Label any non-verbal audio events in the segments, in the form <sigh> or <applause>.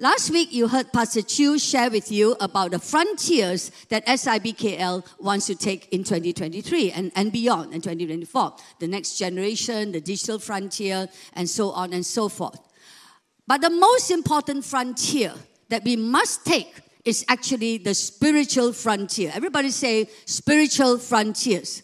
Last week, you heard Pastor Chu share with you about the frontiers that SIBKL wants to take in 2023 and, and beyond in 2024. The next generation, the digital frontier, and so on and so forth. But the most important frontier that we must take is actually the spiritual frontier. Everybody say spiritual frontiers.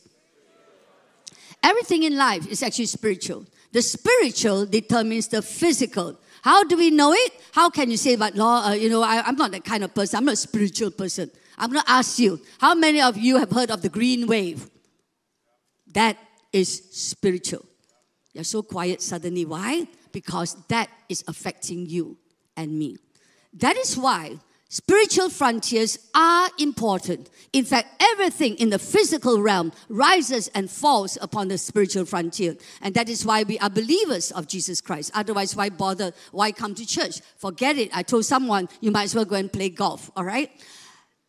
Everything in life is actually spiritual. The spiritual determines the physical. How do we know it? How can you say, but Lord, uh, you know, I, I'm not that kind of person. I'm not a spiritual person. I'm going to ask you, how many of you have heard of the green wave? That is spiritual. You're so quiet suddenly. Why? Because that is affecting you and me. That is why Spiritual frontiers are important. In fact, everything in the physical realm rises and falls upon the spiritual frontier. And that is why we are believers of Jesus Christ. Otherwise, why bother? Why come to church? Forget it. I told someone, you might as well go and play golf, all right?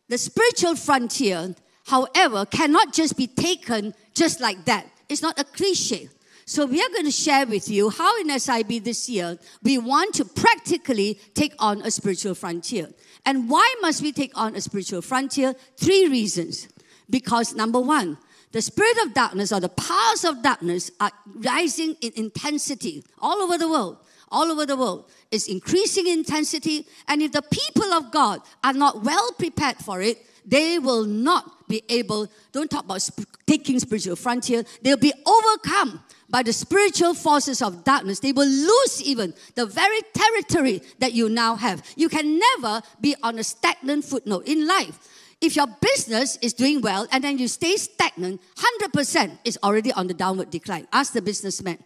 The spiritual frontier, however, cannot just be taken just like that. It's not a cliche. So we are going to share with you how in SIB this year we want to practically take on a spiritual frontier. And why must we take on a spiritual frontier? Three reasons. Because number one, the spirit of darkness or the powers of darkness are rising in intensity all over the world. All over the world. It's increasing intensity. And if the people of God are not well prepared for it, they will not be able, don't talk about sp- taking spiritual frontier, they'll be overcome by the spiritual forces of darkness, they will lose even the very territory that you now have. You can never be on a stagnant footnote in life. If your business is doing well and then you stay stagnant, 100% is already on the downward decline. Ask the businessman.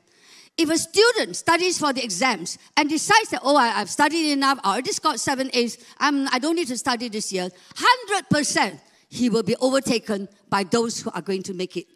If a student studies for the exams and decides that, oh, I, have studied enough, I already got seven A's, I'm, I don't need to study this year, 100% he will be overtaken by those who are going to make it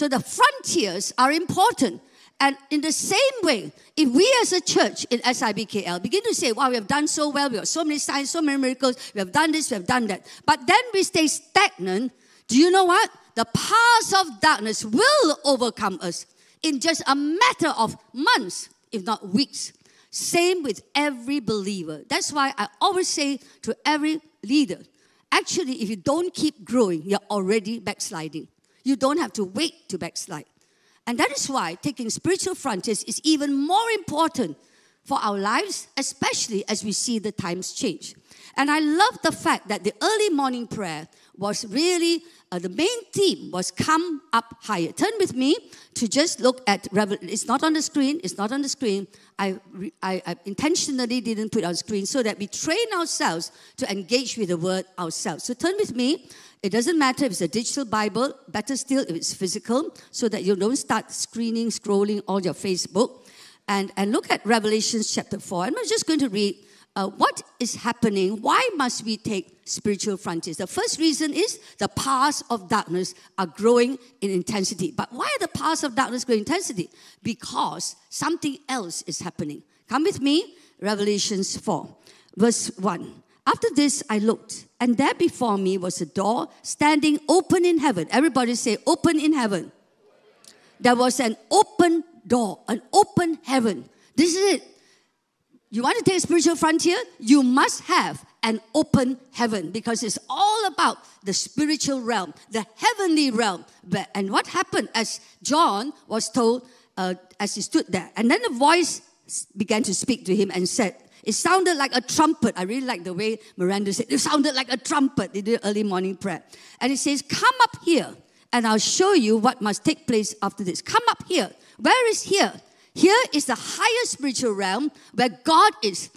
so the frontiers are important. And in the same way, if we as a church in SIBKL begin to say, wow, we have done so well, we have so many signs, so many miracles, we have done this, we have done that, but then we stay stagnant, do you know what? The powers of darkness will overcome us in just a matter of months, if not weeks. Same with every believer. That's why I always say to every leader actually, if you don't keep growing, you're already backsliding. You don't have to wait to backslide. And that is why taking spiritual frontiers is even more important for our lives, especially as we see the times change. And I love the fact that the early morning prayer was really uh, the main theme was come up higher. Turn with me to just look at Revelation. It's not on the screen. It's not on the screen. I, I, I intentionally didn't put on screen so that we train ourselves to engage with the word ourselves. So turn with me it doesn't matter if it's a digital Bible, better still if it's physical, so that you don't start screening, scrolling all your Facebook. And, and look at Revelation chapter 4. I'm just going to read uh, what is happening. Why must we take spiritual frontiers? The first reason is the powers of darkness are growing in intensity. But why are the powers of darkness growing in intensity? Because something else is happening. Come with me, Revelations 4, verse 1. After this, I looked, and there before me was a door standing open in heaven. Everybody say, open in heaven. There was an open door, an open heaven. This is it. You want to take a spiritual frontier? You must have an open heaven because it's all about the spiritual realm, the heavenly realm. And what happened as John was told uh, as he stood there? And then a voice began to speak to him and said, it sounded like a trumpet. I really like the way Miranda said, it sounded like a trumpet. They did early morning prayer. And it says, Come up here, and I'll show you what must take place after this. Come up here. Where is here? Here is the higher spiritual realm where God is.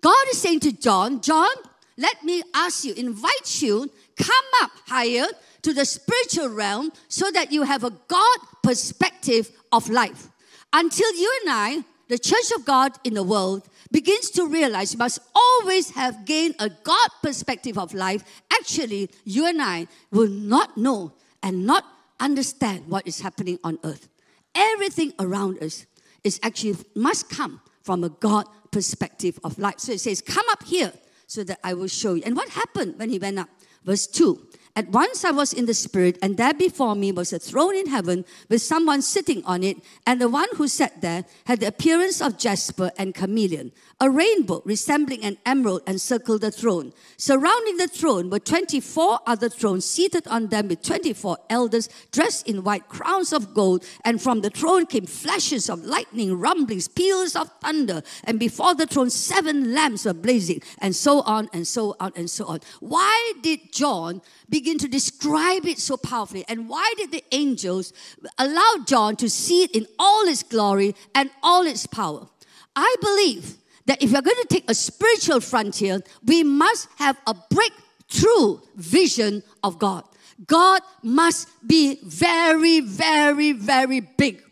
God is saying to John, John, let me ask you, invite you, come up higher to the spiritual realm so that you have a God perspective of life. Until you and I, the church of God in the world, begins to realize you must always have gained a God perspective of life, actually, you and I will not know and not understand what is happening on earth. Everything around us is actually must come from a God perspective of life. So it says, Come up here so that I will show you. And what happened when he went up? Verse 2 At once I was in the Spirit, and there before me was a throne in heaven with someone sitting on it, and the one who sat there had the appearance of jasper and carnelian. A rainbow resembling an emerald encircled the throne. Surrounding the throne were 24 other thrones, seated on them with 24 elders dressed in white crowns of gold. And from the throne came flashes of lightning, rumblings, peals of thunder. And before the throne, seven lamps were blazing, and so on and so on and so on. Why did John begin to describe it so powerfully? And why did the angels allow John to see it in all its glory and all its power? I believe that if we're going to take a spiritual frontier, we must have a breakthrough vision of God. God must be very, very, very big.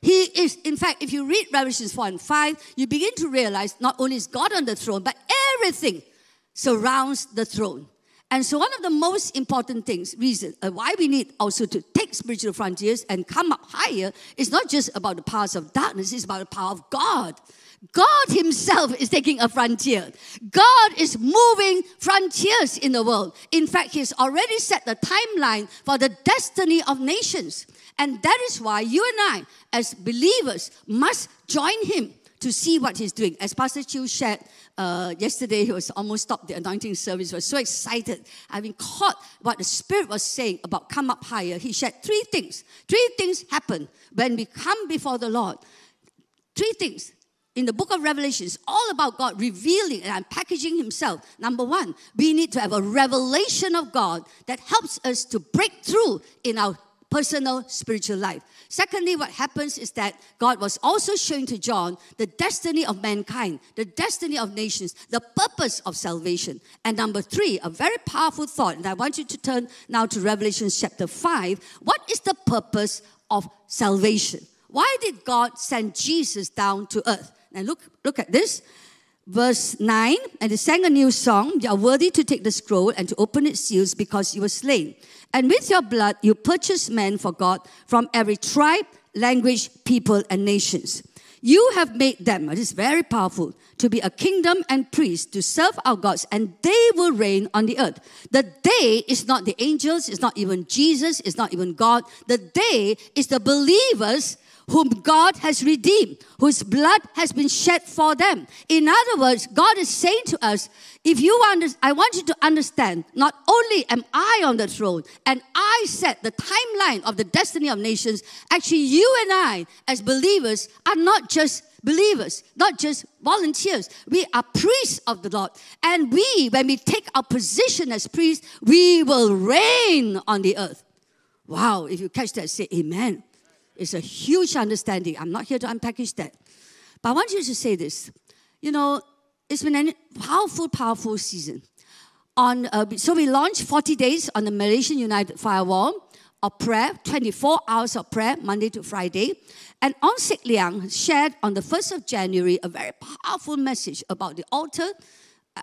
He is, in fact, if you read Revelations 4 and 5, you begin to realize not only is God on the throne, but everything surrounds the throne. And so, one of the most important things, reason uh, why we need also to take spiritual frontiers and come up higher is not just about the powers of darkness, it's about the power of God. God Himself is taking a frontier. God is moving frontiers in the world. In fact, He's already set the timeline for the destiny of nations. And that is why you and I, as believers, must join Him to see what He's doing. As Pastor Chu shared uh, yesterday, he was almost stopped the anointing service. He was so excited, having caught what the Spirit was saying about come up higher. He shared three things. Three things happen when we come before the Lord. Three things in the book of Revelation is all about God revealing and unpackaging Himself. Number one, we need to have a revelation of God that helps us to break through in our personal spiritual life. Secondly, what happens is that God was also showing to John the destiny of mankind, the destiny of nations, the purpose of salvation. And number three, a very powerful thought, and I want you to turn now to Revelation chapter 5. What is the purpose of salvation? Why did God send Jesus down to earth? And look, look at this. Verse 9, and they sang a new song. You are worthy to take the scroll and to open its seals because you were slain. And with your blood you purchased men for God from every tribe, language, people, and nations. You have made them, it is very powerful, to be a kingdom and priests to serve our gods, and they will reign on the earth. The day is not the angels, it's not even Jesus, it's not even God. The day is the believers whom God has redeemed, whose blood has been shed for them. In other words, God is saying to us, if you under, I want you to understand, not only am I on the throne and I set the timeline of the destiny of nations, actually you and I as believers are not just believers, not just volunteers. We are priests of the Lord. And we, when we take our position as priests, we will reign on the earth. Wow, if you catch that, say amen. It's a huge understanding. I'm not here to unpackage that. But I want you to say this. You know, it's been a powerful, powerful season. On, uh, so we launched 40 days on the Malaysian United Firewall of prayer, 24 hours of prayer, Monday to Friday. And On Sik Liang shared on the 1st of January a very powerful message about the altar,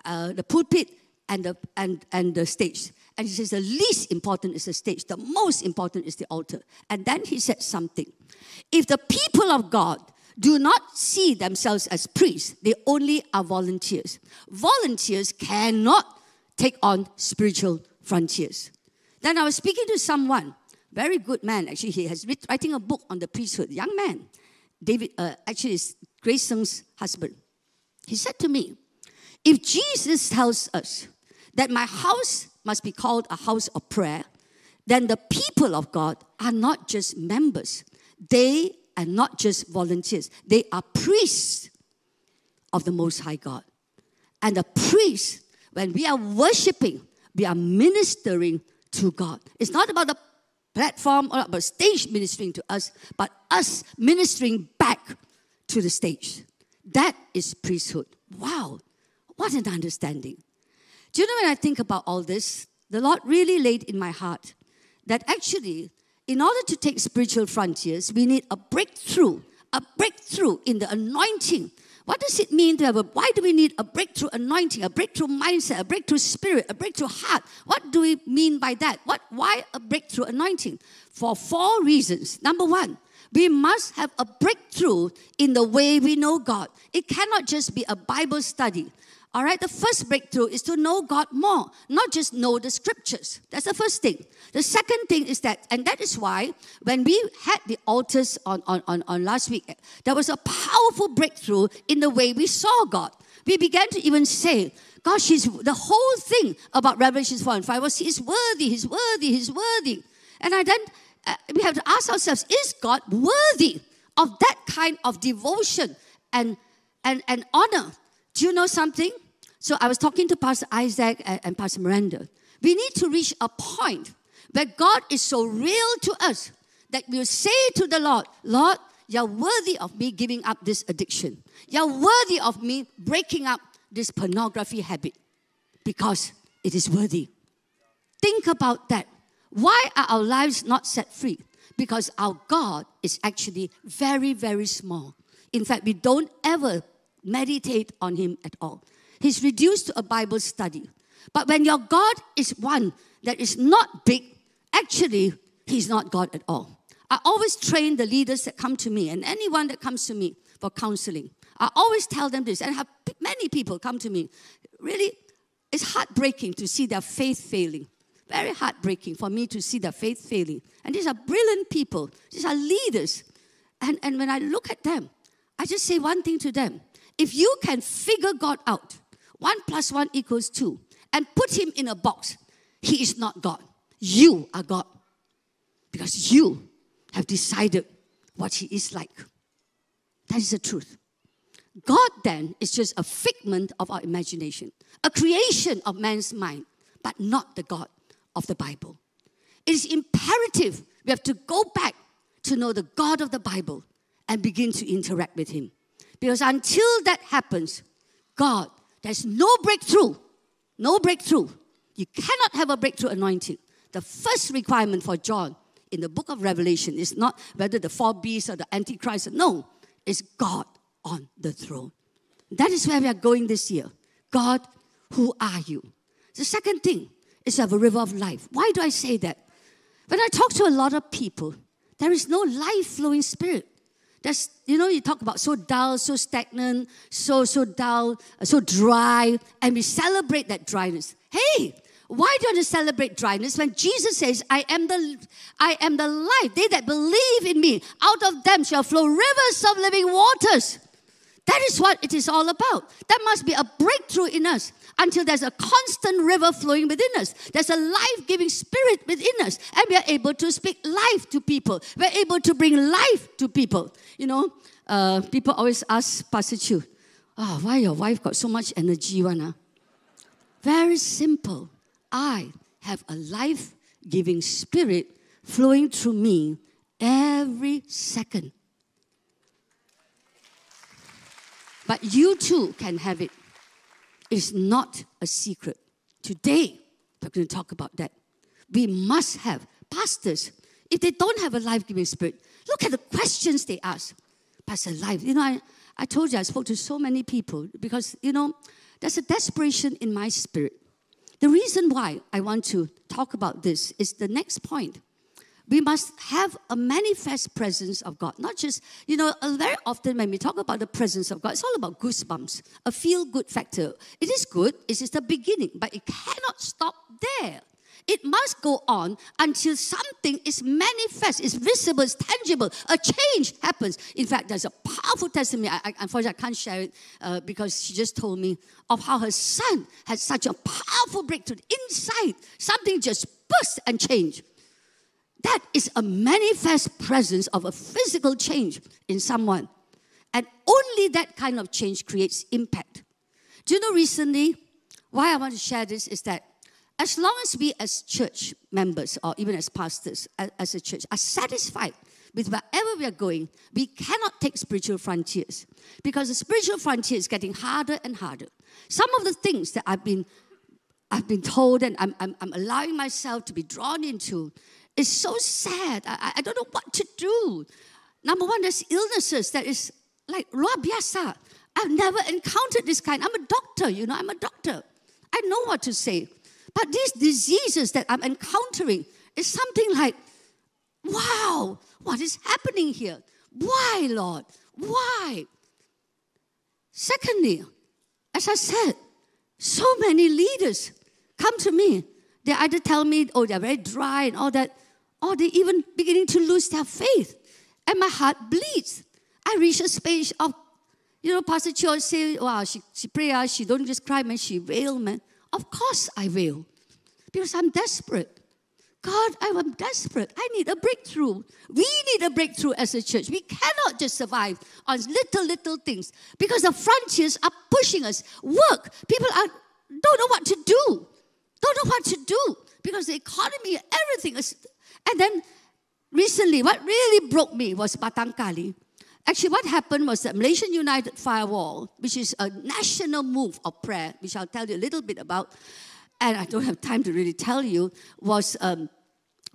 uh, the pulpit, and the, and, and the stage. And he says the least important is the stage, the most important is the altar. And then he said something. If the people of God do not see themselves as priests, they only are volunteers. Volunteers cannot take on spiritual frontiers. Then I was speaking to someone, very good man, actually, he has written, writing a book on the priesthood, young man. David, uh, actually, is Grayson's husband. He said to me, if Jesus tells us that my house must be called a house of prayer, then the people of God are not just members, they are not just volunteers, they are priests of the Most High God. And the priests, when we are worshiping, we are ministering to God. It's not about the platform or about stage ministering to us, but us ministering back to the stage. That is priesthood. Wow, what an understanding. Do you know when I think about all this, the Lord really laid in my heart that actually, in order to take spiritual frontiers, we need a breakthrough, a breakthrough in the anointing. What does it mean to have a, why do we need a breakthrough anointing, a breakthrough mindset, a breakthrough spirit, a breakthrough heart? What do we mean by that? What, why a breakthrough anointing? For four reasons. Number one, we must have a breakthrough in the way we know God. It cannot just be a Bible study All right, the first breakthrough is to know God more, not just know the scriptures. That's the first thing. The second thing is that, and that is why when we had the altars on, on, on, on last week, there was a powerful breakthrough in the way we saw God. We began to even say, Gosh, he's, the whole thing about Revelation 4 and 5 was He's worthy, He's worthy, He's worthy. And I then, uh, we have to ask ourselves, is God worthy of that kind of devotion and, and, and honor? Do you know something? So I was talking to Pastor Isaac and, Pastor Miranda. We need to reach a point where God is so real to us that we'll say to the Lord, Lord, you're worthy of me giving up this addiction. You're worthy of me breaking up this pornography habit because it is worthy. Think about that. Why are our lives not set free? Because our God is actually very, very small. In fact, we don't ever meditate on Him at all. He's reduced to a Bible study. But when your God is one that is not big, actually, He's not God at all. I always train the leaders that come to me and anyone that comes to me for counseling. I always tell them this, and have many people come to me. Really, it's heartbreaking to see their faith failing. Very heartbreaking for me to see their faith failing. And these are brilliant people, these are leaders. And, and when I look at them, I just say one thing to them if you can figure God out, one plus one equals two, and put him in a box, he is not God. You are God. Because you have decided what he is like. That is the truth. God then is just a figment of our imagination, a creation of man's mind, but not the God of the Bible. It is imperative we have to go back to know the God of the Bible and begin to interact with Him. Because until that happens, God, there's no breakthrough. No breakthrough. You cannot have a breakthrough anointing. The first requirement for John in the book of Revelation is not whether the four beasts or the Antichrist. No, it's God on the throne. That is where we are going this year. God, who are you? The second thing is have a river of life. Why do I say that? When I talk to a lot of people, there is no life flowing spirit. That's, you know, you talk about so dull, so stagnant, so, so dull, uh, so dry, and we celebrate that dryness. Hey, why do you want to celebrate dryness when Jesus says, I am the I am the life. They that believe in me, out of them shall flow rivers of living waters. That is what it is all about. That must be a breakthrough in us until there's a constant river flowing within us. There's a life giving spirit within us, and we are able to speak life to people. We're able to bring life to people. You know, uh, people always ask Pastor Chu, oh, why your wife got so much energy, one? Huh? Very simple. I have a life giving spirit flowing through me every second. But you too can have it. It's not a secret. Today, we're going to talk about that. We must have pastors. If they don't have a life giving spirit, look at the questions they ask. Pastor Life, you know, I, I told you I spoke to so many people because, you know, there's a desperation in my spirit. The reason why I want to talk about this is the next point we must have a manifest presence of God. Not just, you know, very often when we talk about the presence of God, it's all about goosebumps, a feel good factor. It is good, it is the beginning, but it cannot stop there. It must go on until something is manifest, is visible, is tangible. A change happens. In fact, there's a powerful testimony. I, I unfortunately, I can't share it uh, because she just told me of how her son had such a powerful breakthrough inside. Something just burst and changed. That is a manifest presence of a physical change in someone. And only that kind of change creates impact. Do you know recently, why I want to share this is that as long as we as church members or even as pastors, as a church, are satisfied with wherever we are going, we cannot take spiritual frontiers because the spiritual frontier is getting harder and harder. Some of the things that I've been I've been told and I'm, I'm, I'm allowing myself to be drawn into is so sad. I, I don't know what to do. Number one, there's illnesses that is like luar biasa. I've never encountered this kind. I'm a doctor, you know, I'm a doctor. I know what to say. But these diseases that I'm encountering is something like, wow, what is happening here? Why, Lord? Why? Secondly, as I said, So many leaders come to me. They either tell me, oh, they're very dry and all that, or they even beginning to lose their faith. And my heart bleeds. I reach a space of, you know, Pastor Cho say, wow, she, she pray, uh, she don't just cry, man, she wail, man. Of course I will. Because I'm desperate. God, I am desperate. I need a breakthrough. We need a breakthrough as a church. We cannot just survive on little, little things because the frontiers are pushing us. Work. People are, don't know what to do. Don't know what to do because the economy, everything is. And then recently, what really broke me was Batang Kali. Actually, what happened was that Malaysian United Firewall, which is a national move of prayer, which I'll tell you a little bit about, and I don't have time to really tell you, was um,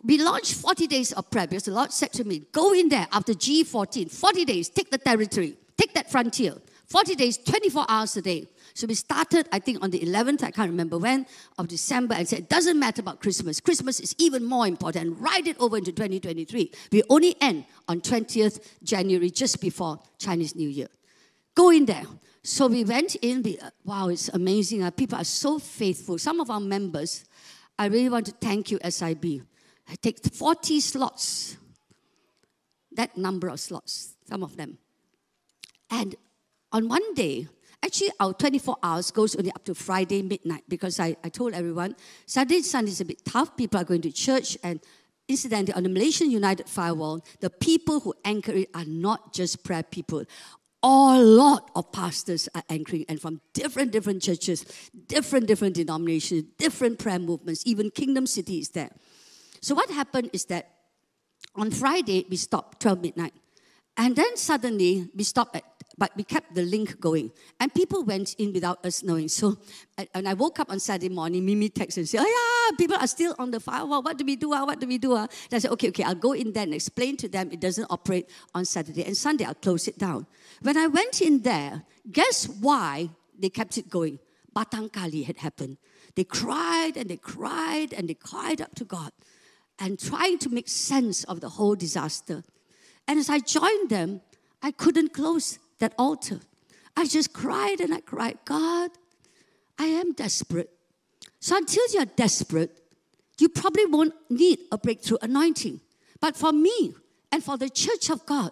we launched 40 days of prayer because the Lord said to me, Go in there after G14, 40 days, take the territory, take that frontier. 40 days, 24 hours a day. So we started, I think, on the 11th, I can't remember when, of December, and said, it doesn't matter about Christmas. Christmas is even more important. Ride it over into 2023. We only end on 20th January, just before Chinese New Year. Go in there. So we went in. Uh, wow, it's amazing. Uh, people are so faithful. Some of our members, I really want to thank you, SIB. I take 40 slots, that number of slots, some of them. And on one day, actually our 24 hours goes only up to Friday midnight because I, I told everyone Saturday Sunday is a bit tough. People are going to church and incidentally on the Malaysian United Firewall, the people who anchor it are not just prayer people. A lot of pastors are anchoring and from different different churches, different different denominations, different prayer movements, even Kingdom City is there. So what happened is that on Friday we stopped 12 midnight. And then suddenly we stopped at but we kept the link going. And people went in without us knowing. So, and I woke up on Saturday morning, Mimi texted and said, Oh, yeah, people are still on the firewall. What do we do? Uh? What do we do? Uh? And I said, Okay, okay, I'll go in there and explain to them it doesn't operate on Saturday. And Sunday, I'll close it down. When I went in there, guess why they kept it going? Batang Kali had happened. They cried and they cried and they cried up to God and trying to make sense of the whole disaster. And as I joined them, I couldn't close that altar. I just cried and I cried, God, I am desperate. So until you're desperate, you probably won't need a breakthrough anointing. But for me and for the church of God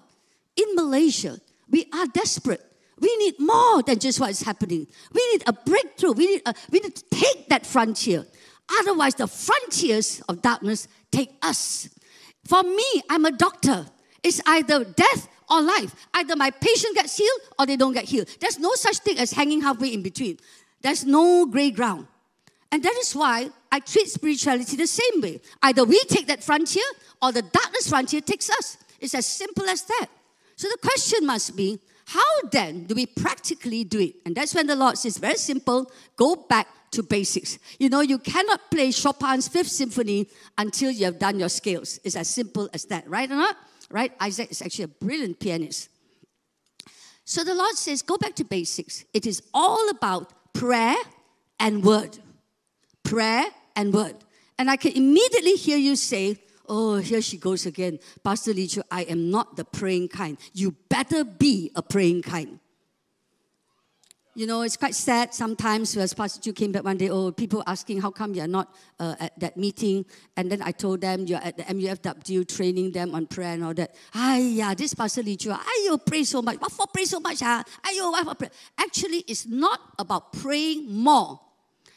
in Malaysia, we are desperate. We need more than just what is happening. We need a breakthrough. We need, a, we need to take that frontier. Otherwise, the frontiers of darkness take us. For me, I'm a doctor. It's either death or life. Either my patient gets healed or they don't get healed. There's no such thing as hanging halfway in between. There's no gray ground. And that is why I treat spirituality the same way. Either we take that frontier or the darkness frontier takes us. It's as simple as that. So the question must be how then do we practically do it? And that's when the Lord says, very simple, go back to basics. You know, you cannot play Chopin's Fifth Symphony until you have done your scales. It's as simple as that, right or not? Right? Isaac is actually a brilliant pianist. So the Lord says, go back to basics. It is all about prayer and word. Prayer and word. And I can immediately hear you say, Oh, here she goes again. Pastor Lee Chu, I am not the praying kind. You better be a praying kind. You know, it's quite sad sometimes as Pastor Chu came back one day, oh, people asking how come you're not uh, at that meeting. And then I told them you're at the MUFW training them on prayer and all that. yeah, this Pastor Lee Chu, you pray so much. What for pray so much? Ah? Ayo, for pray? Actually, it's not about praying more.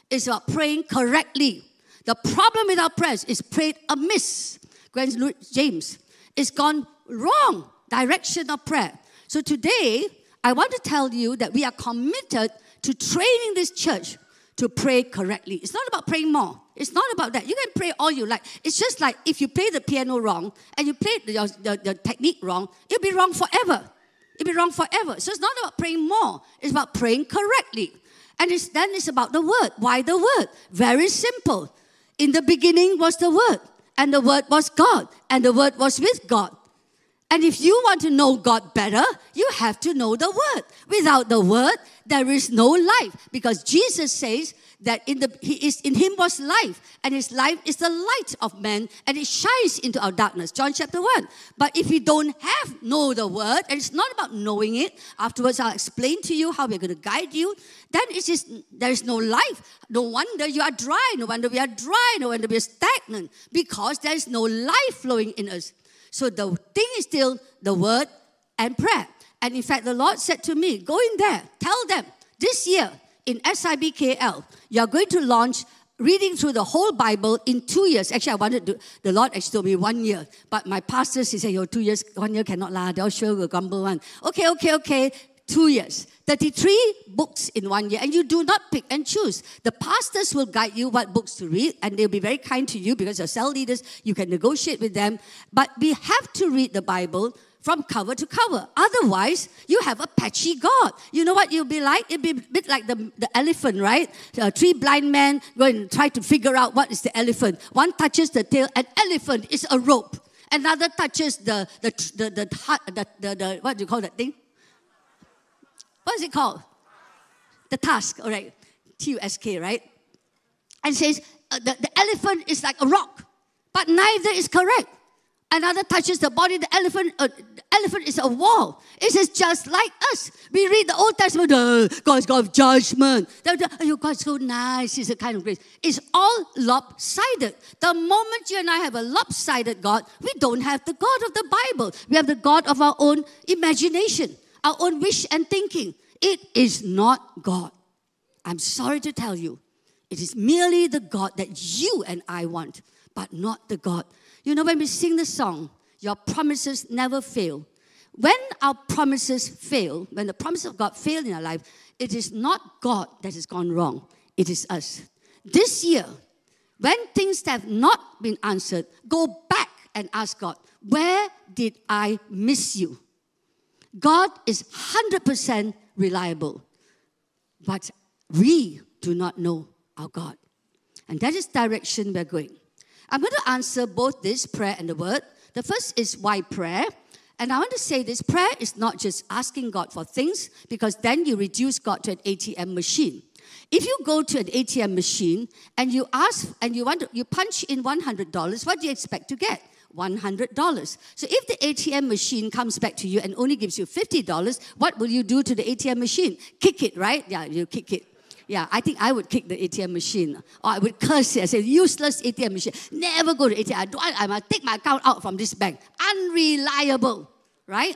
It's about praying correctly. The problem with our prayers is prayed amiss. Gwen James, it's gone wrong direction of prayer. So today, I want to tell you that we are committed to training this church to pray correctly. It's not about praying more. It's not about that. You can pray all you like. It's just like if you play the piano wrong and you play the, the, technique wrong, it'll be wrong forever. It'll be wrong forever. So it's not about praying more. It's about praying correctly. And it's, then it's about the word. Why the word? Very simple. In the beginning was the word, and the word was God, and the word was with God. And if you want to know God better, you have to know the Word. Without the Word, there is no life. Because Jesus says that in, the, he is, in Him was life, and His life is the light of man, and it shines into our darkness. John chapter 1. But if you don't have know the Word, and it's not about knowing it, afterwards I'll explain to you how we're going to guide you, then it is, there is no life. No wonder you are dry. No wonder we are dry. No wonder we are stagnant. Because there is no life flowing in us. So the thing is still the word and prayer. And in fact, the Lord said to me, Go in there, tell them this year in SIBKL, you're going to launch reading through the whole Bible in two years. Actually, I wanted to, the Lord actually told me one year. But my pastors, he said, Yo, two years, one year cannot lie. They'll sure will grumble one. Okay, okay, okay two years. 33 books in one year, and you do not pick and choose. The pastors will guide you what books to read, and they'll be very kind to you because you're cell leaders, you can negotiate with them. But we have to read the Bible from cover to cover. Otherwise, you have a patchy God. You know what you'll be like? It'll be a bit like the, the elephant, right? Uh, three blind men go and try to figure out what is the elephant. One touches the tail, an elephant is a rope. Another touches the, the, the, the, the, the, the, the what do you call that thing? What is it called? The tusk, all right. T U S K, right? And says uh, the, the elephant is like a rock, but neither is correct. Another touches the body, the elephant, uh, the elephant is a wall. It is just like us. We read the Old Testament, uh, God's God of judgment. Oh, God's so nice, He's a kind of grace. It's all lopsided. The moment you and I have a lopsided God, we don't have the God of the Bible. We have the God of our own imagination our own wish and thinking. It is not God. I'm sorry to tell you, it is merely the God that you and I want, but not the God. You know, when we sing the song, Your promises never fail. When our promises fail, when the promise of God fail in our life, it is not God that has gone wrong, it is us. This year, when things have not been answered, go back and ask God, Where did I miss you? God is 100% reliable, but we do not know our God. And that is direction we're going. I'm going to answer both this prayer and the word. The first is why prayer? And I want to say this prayer is not just asking God for things, because then you reduce God to an ATM machine. If you go to an ATM machine and you ask and you want to, you punch in $100, what do you expect to get? $100. So if the ATM machine comes back to you and only gives you $50, what will you do to the ATM machine? Kick it, right? Yeah, you kick it. Yeah, I think I would kick the ATM machine. Or I would curse it. I say, useless ATM machine. Never go to ATM. I, don't, I take my account out from this bank. Unreliable, right?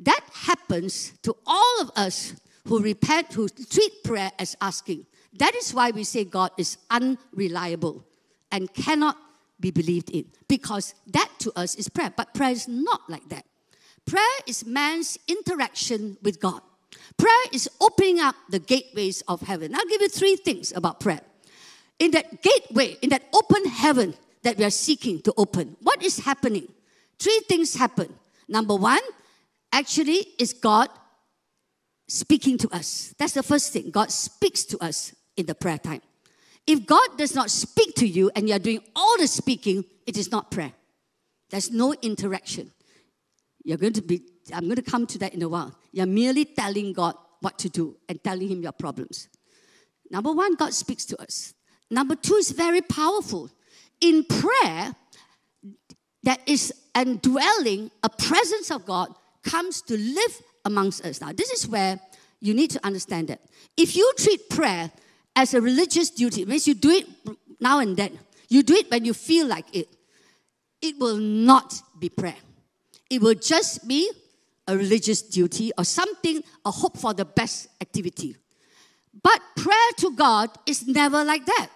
That happens to all of us who repent, who treat prayer as asking. That is why we say God is unreliable and cannot be believed in because that to us is prayer. But prayer is not like that. Prayer is man's interaction with God. Prayer is opening up the gateways of heaven. I'll give you three things about prayer. In that gateway, in that open heaven that we are seeking to open, what is happening? Three things happen. Number one, actually, is God speaking to us. That's the first thing. God speaks to us in the prayer time. If God does not speak to you and you're doing all the speaking, it is not prayer. There's no interaction. You're going to be, I'm going to come to that in a while. You're merely telling God what to do and telling Him your problems. Number one, God speaks to us. Number two is very powerful. In prayer, that is indwelling, a presence of God comes to live amongst us. Now, this is where you need to understand that. If you treat prayer as a religious duty. It means you do it now and then. You do it when you feel like it. It will not be prayer. It will just be a religious duty or something, a hope for the best activity. But prayer to God is never like that.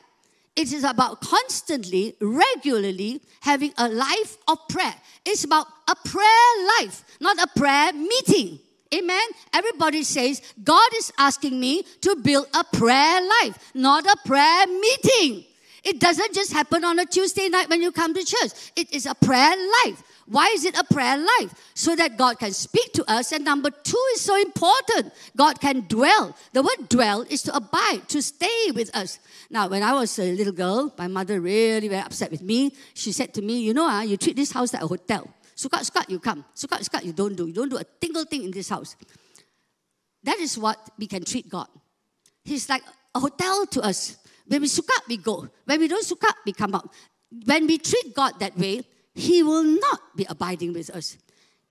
It is about constantly, regularly having a life of prayer. It's about a prayer life, not a prayer meeting. Amen. Everybody says, God is asking me to build a prayer life, not a prayer meeting. It doesn't just happen on a Tuesday night when you come to church. It is a prayer life. Why is it a prayer life? So that God can speak to us. And number two is so important God can dwell. The word dwell is to abide, to stay with us. Now, when I was a little girl, my mother really very upset with me. She said to me, You know, uh, you treat this house like a hotel. Suka, suka, you come. Suka, suka, you don't do. You don't do a single thing in this house. That is what we can treat God. He's like a hotel to us. When we suka, we go. When we don't suka, we come out. When we treat God that way, He will not be abiding with us.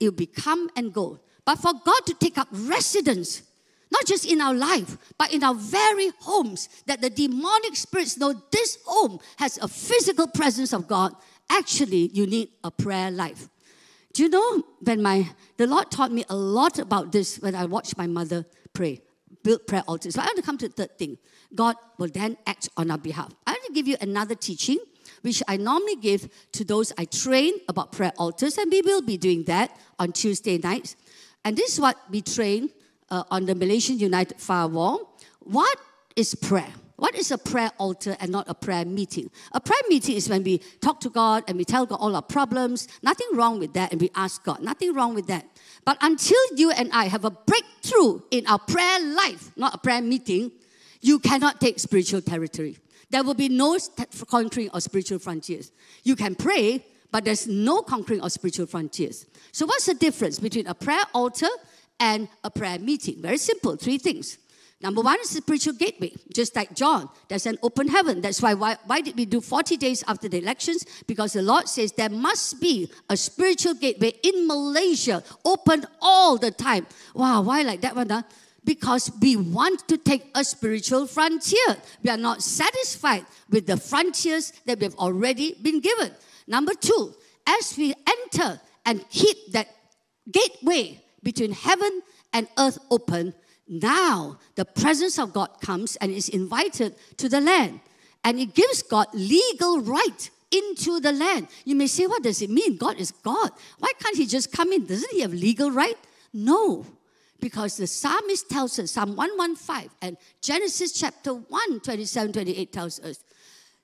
It will be come and go. But for God to take up residence, not just in our life, but in our very homes, that the demonic spirits know this home has a physical presence of God, actually, you need a prayer life. Do you know when my the Lord taught me a lot about this when I watched my mother pray, build prayer altars. So I want to come to the third thing. God will then act on our behalf. I want to give you another teaching, which I normally give to those I train about prayer altars, and we will be doing that on Tuesday nights. And this is what we train uh, on the Malaysian United Firewall. What is prayer? What is a prayer altar and not a prayer meeting? A prayer meeting is when we talk to God and we tell God all our problems. Nothing wrong with that, and we ask God. Nothing wrong with that. But until you and I have a breakthrough in our prayer life, not a prayer meeting, you cannot take spiritual territory. There will be no conquering of spiritual frontiers. You can pray, but there's no conquering of spiritual frontiers. So, what's the difference between a prayer altar and a prayer meeting? Very simple three things. Number one is spiritual gateway, just like John. There's an open heaven. That's why, why, why did we do 40 days after the elections? Because the Lord says there must be a spiritual gateway in Malaysia, open all the time. Wow, why like that one? Huh? Because we want to take a spiritual frontier. We are not satisfied with the frontiers that we have already been given. Number two, as we enter and keep that gateway between heaven and earth open, now the presence of God comes and is invited to the land. And it gives God legal right into the land. You may say, what does it mean? God is God. Why can't He just come in? Doesn't He have legal right? No. Because the psalmist tells us, Psalm 115 and Genesis chapter 1, 27, 28 tells us,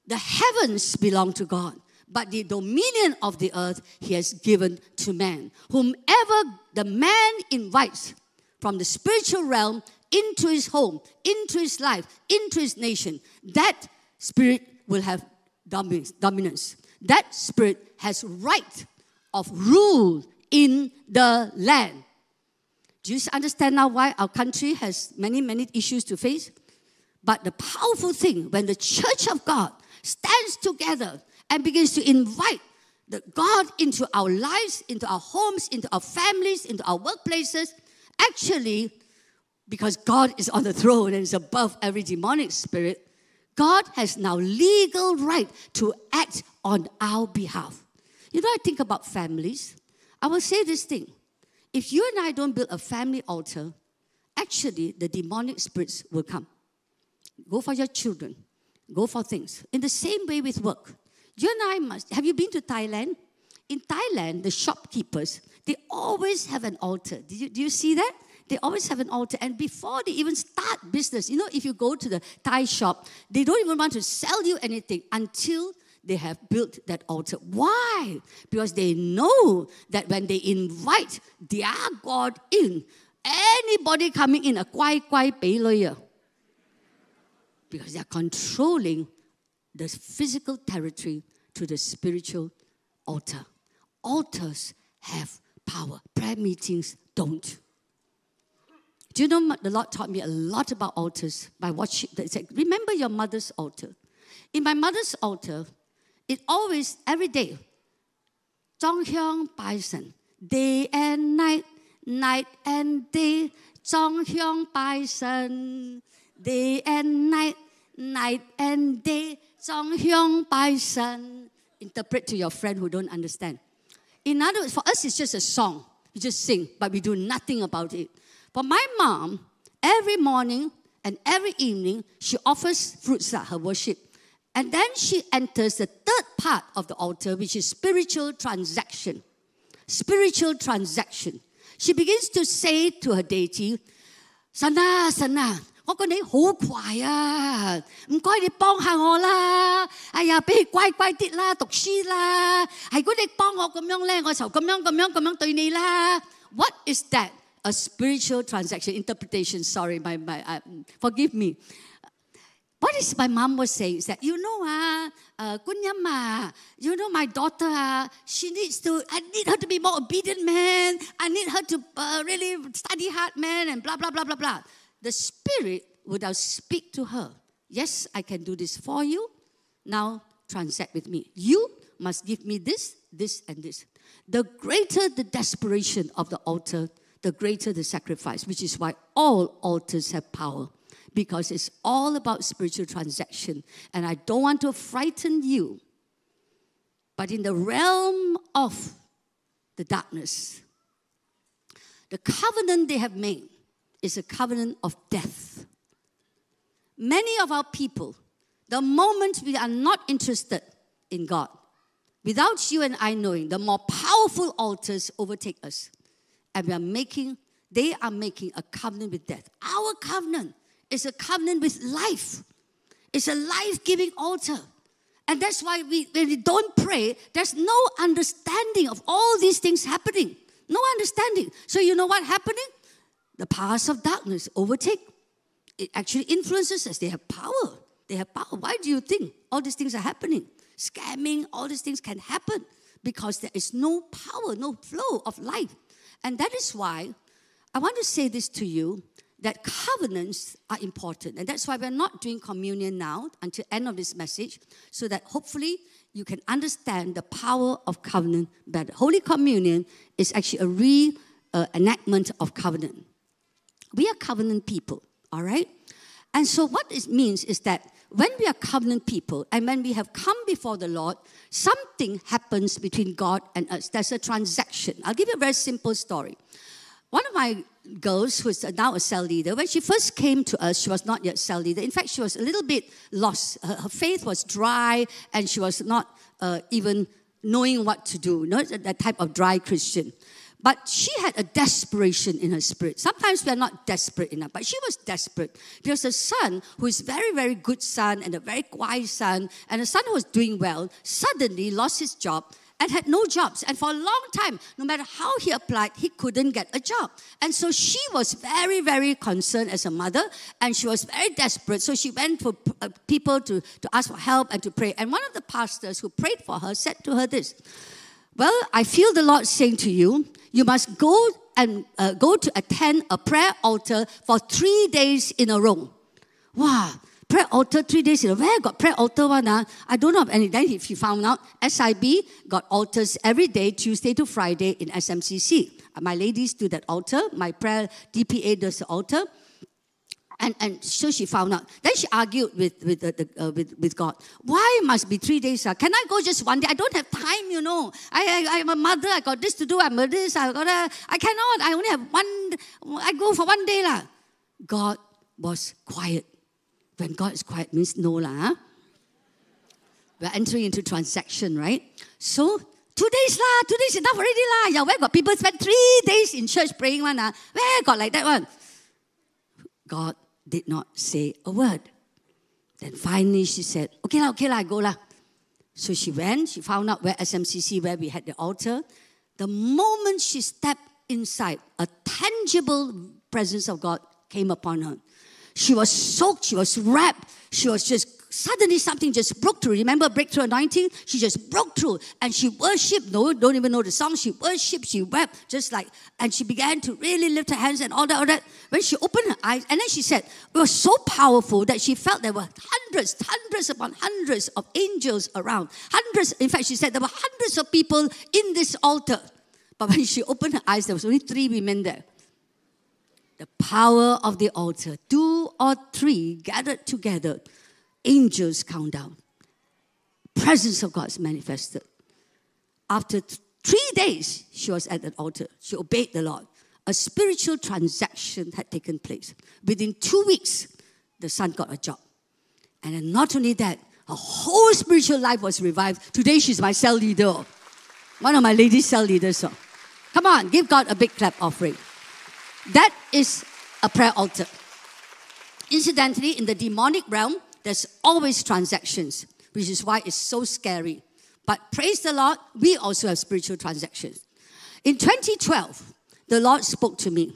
the heavens belong to God, but the dominion of the earth he has given to man. Whomever the man invites, from the spiritual realm into his home, into his life, into his nation, that spirit will have dominance. That spirit has right of rule in the land. Do you understand now why our country has many, many issues to face? But the powerful thing, when the church of God stands together and begins to invite the God into our lives, into our homes, into our families, into our workplaces, Actually, because God is on the throne and is above every demonic spirit, God has now legal right to act on our behalf. You know, I think about families. I will say this thing. If you and I don't build a family altar, actually the demonic spirits will come. Go for your children. Go for things. In the same way with work. You and I must. Have you been to Thailand? In Thailand, the shopkeepers, they always have an altar. Do you, do you see that? They always have an altar. And before they even start business, you know, if you go to the Thai shop, they don't even want to sell you anything until they have built that altar. Why? Because they know that when they invite their God in, anybody coming in, a kwai kwai pei lawyer. Because they are controlling the physical territory to the spiritual altar. Altars have power. Prayer meetings don't. Do you know the Lord taught me a lot about altars by watching? He said, remember your mother's altar. In my mother's altar, it always, every day, Zhonghyang Bison, day and night, night and day, Zhonghyang Bison, day and night, night and day, Zhonghyang Bison. Interpret to your friend who don't understand. In other words, for us, it's just a song. We just sing, but we do nothing about it. But my mom, every morning and every evening, she offers fruits at her worship. And then she enters the third part of the altar, which is spiritual transaction. Spiritual transaction. She begins to say to her deity, Sana, Sana, 我个你好乖啊，唔该你帮下我啦。哎呀，俾佢乖乖啲啦，读书啦。系如果你帮我咁样咧，我就咁样咁样咁样对你啦。What is that? A spiritual transaction interpretation. Sorry, my my. Uh, forgive me. What is my mom was saying is that, you know, ah, uh, Kunyama, you know, my daughter, ah, she needs to, I need her to be more obedient, man. I need her to uh, really study hard, man, and blah, blah, blah, blah, blah. The Spirit would now speak to her. Yes, I can do this for you. Now transact with me. You must give me this, this, and this. The greater the desperation of the altar, the greater the sacrifice, which is why all altars have power because it's all about spiritual transaction. And I don't want to frighten you, but in the realm of the darkness, the covenant they have made is a covenant of death. Many of our people, the moment we are not interested in God, without you and I knowing, the more powerful altars overtake us. And we are making, they are making a covenant with death. Our covenant is a covenant with life. It's a life-giving altar. And that's why we, when we don't pray, there's no understanding of all these things happening. No understanding. So you know what happening? The powers of darkness overtake. It actually influences us. They have power. They have power. Why do you think all these things are happening? Scamming, all these things can happen because there is no power, no flow of life. And that is why I want to say this to you that covenants are important. And that's why we're not doing communion now until end of this message, so that hopefully you can understand the power of covenant better. Holy Communion is actually a re-enactment uh, of covenant. We are covenant people, all right? And so what it means is that when we are covenant people and when we have come before the Lord, something happens between God and us. There's a transaction. I'll give you a very simple story. One of my girls, who is now a cell leader, when she first came to us, she was not yet cell leader. In fact, she was a little bit lost. Her, her faith was dry, and she was not uh, even knowing what to do, not that type of dry Christian. But she had a desperation in her spirit. Sometimes we are not desperate enough, but she was desperate because the son, who is very, very good son and a very quiet son, and a son who was doing well, suddenly lost his job and had no jobs. And for a long time, no matter how he applied, he couldn't get a job. And so she was very, very concerned as a mother, and she was very desperate. So she went for uh, people to, to ask for help and to pray. And one of the pastors who prayed for her said to her this Well, I feel the Lord saying to you, you must go and uh, go to attend a prayer altar for three days in a row. Wow prayer altar three days in a row. Where got prayer altar one? Uh? I don't know any. Then if you found out, SIB got altars every day, Tuesday to Friday in SMCC. My ladies do that altar. My prayer DPA does the altar. And, and so she found out. Then she argued with, with, uh, the, uh, with, with God. Why must be three days? Uh? Can I go just one day? I don't have time, you know. I, I, I'm a mother. I got this to do. I'm a this. I, got a, I cannot. I only have one. I go for one day. La. God was quiet. When God is quiet means no lah. We're entering into transaction, right? So two days lah, two days enough already lah. Yeah, where got people spend three days in church praying one ah? Where got like that one? God did not say a word. Then finally she said, okay lah, okay lah, go lah. So she went, she found out where SMCC, where we had the altar. The moment she stepped inside, a tangible presence of God came upon her. She was soaked, she was wrapped, she was just suddenly something just broke through. Remember breakthrough anointing? She just broke through and she worshiped. No, don't even know the song. She worshiped, she wept, just like, and she began to really lift her hands and all that, all that. When she opened her eyes, and then she said, it was so powerful that she felt there were hundreds, hundreds upon hundreds of angels around. Hundreds, in fact, she said there were hundreds of people in this altar. But when she opened her eyes, there was only three women there the power of the altar. Two or three gathered together, angels count down. Presence of God is manifested. After three days, she was at the altar. She obeyed the Lord. A spiritual transaction had taken place. Within two weeks, the son got a job. And then not only that, her whole spiritual life was revived. Today, she's my cell leader. One of my ladies' cell leaders. Come on, give God a big clap offering. That is a prayer altar. Incidentally, in the demonic realm, there's always transactions, which is why it's so scary. But praise the Lord, we also have spiritual transactions. In 2012, the Lord spoke to me.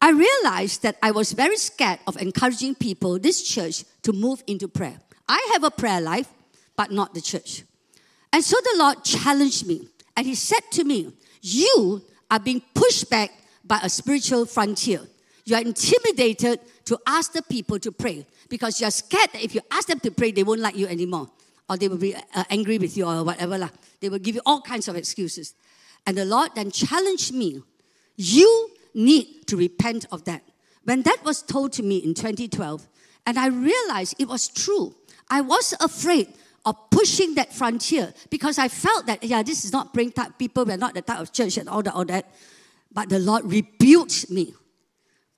I realized that I was very scared of encouraging people, this church, to move into prayer. I have a prayer life, but not the church. And so the Lord challenged me, and He said to me, You are being pushed back by a spiritual frontier. You are intimidated to ask the people to pray because you're scared that if you ask them to pray, they won't like you anymore. Or they will be uh, angry with you or whatever. Lah. They will give you all kinds of excuses. And the Lord then challenged me you need to repent of that. When that was told to me in 2012, and I realized it was true, I was afraid of pushing that frontier because I felt that, yeah, this is not praying type people, we're not the type of church and all that, all that. But the Lord rebuked me.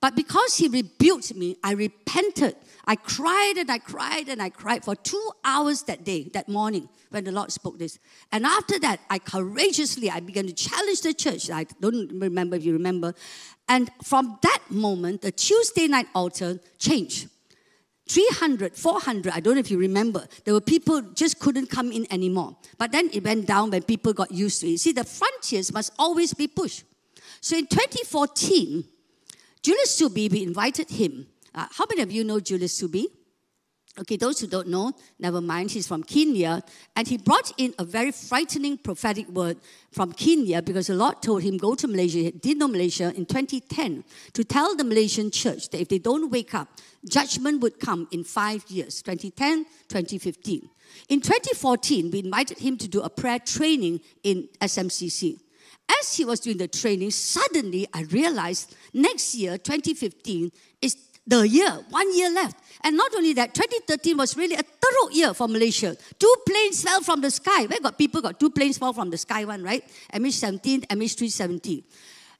But because He rebuked me, I repented. I cried and I cried and I cried for two hours that day, that morning, when the Lord spoke this. And after that, I courageously, I began to challenge the church. I don't remember if you remember. And from that moment, the Tuesday night altar changed. 300, 400, I don't know if you remember. There were people just couldn't come in anymore. But then it went down when people got used to it. See, the frontiers must always be pushed. So in 2014, Julius Suubi, we invited him. Uh, how many of you know Julius Suubi? Okay, those who don't know, never mind. He's from Kenya. And he brought in a very frightening prophetic word from Kenya because the Lord told him, go to Malaysia. He did know Malaysia in 2010 to tell the Malaysian church that if they don't wake up, judgment would come in five years 2010, 2015. In 2014, we invited him to do a prayer training in SMCC. As he was doing the training, suddenly I realized next year, 2015, is the year, one year left. And not only that, 2013 was really a thorough year for Malaysia. Two planes fell from the sky. Where got people got two planes fall from the sky one, right? MH17, MH370.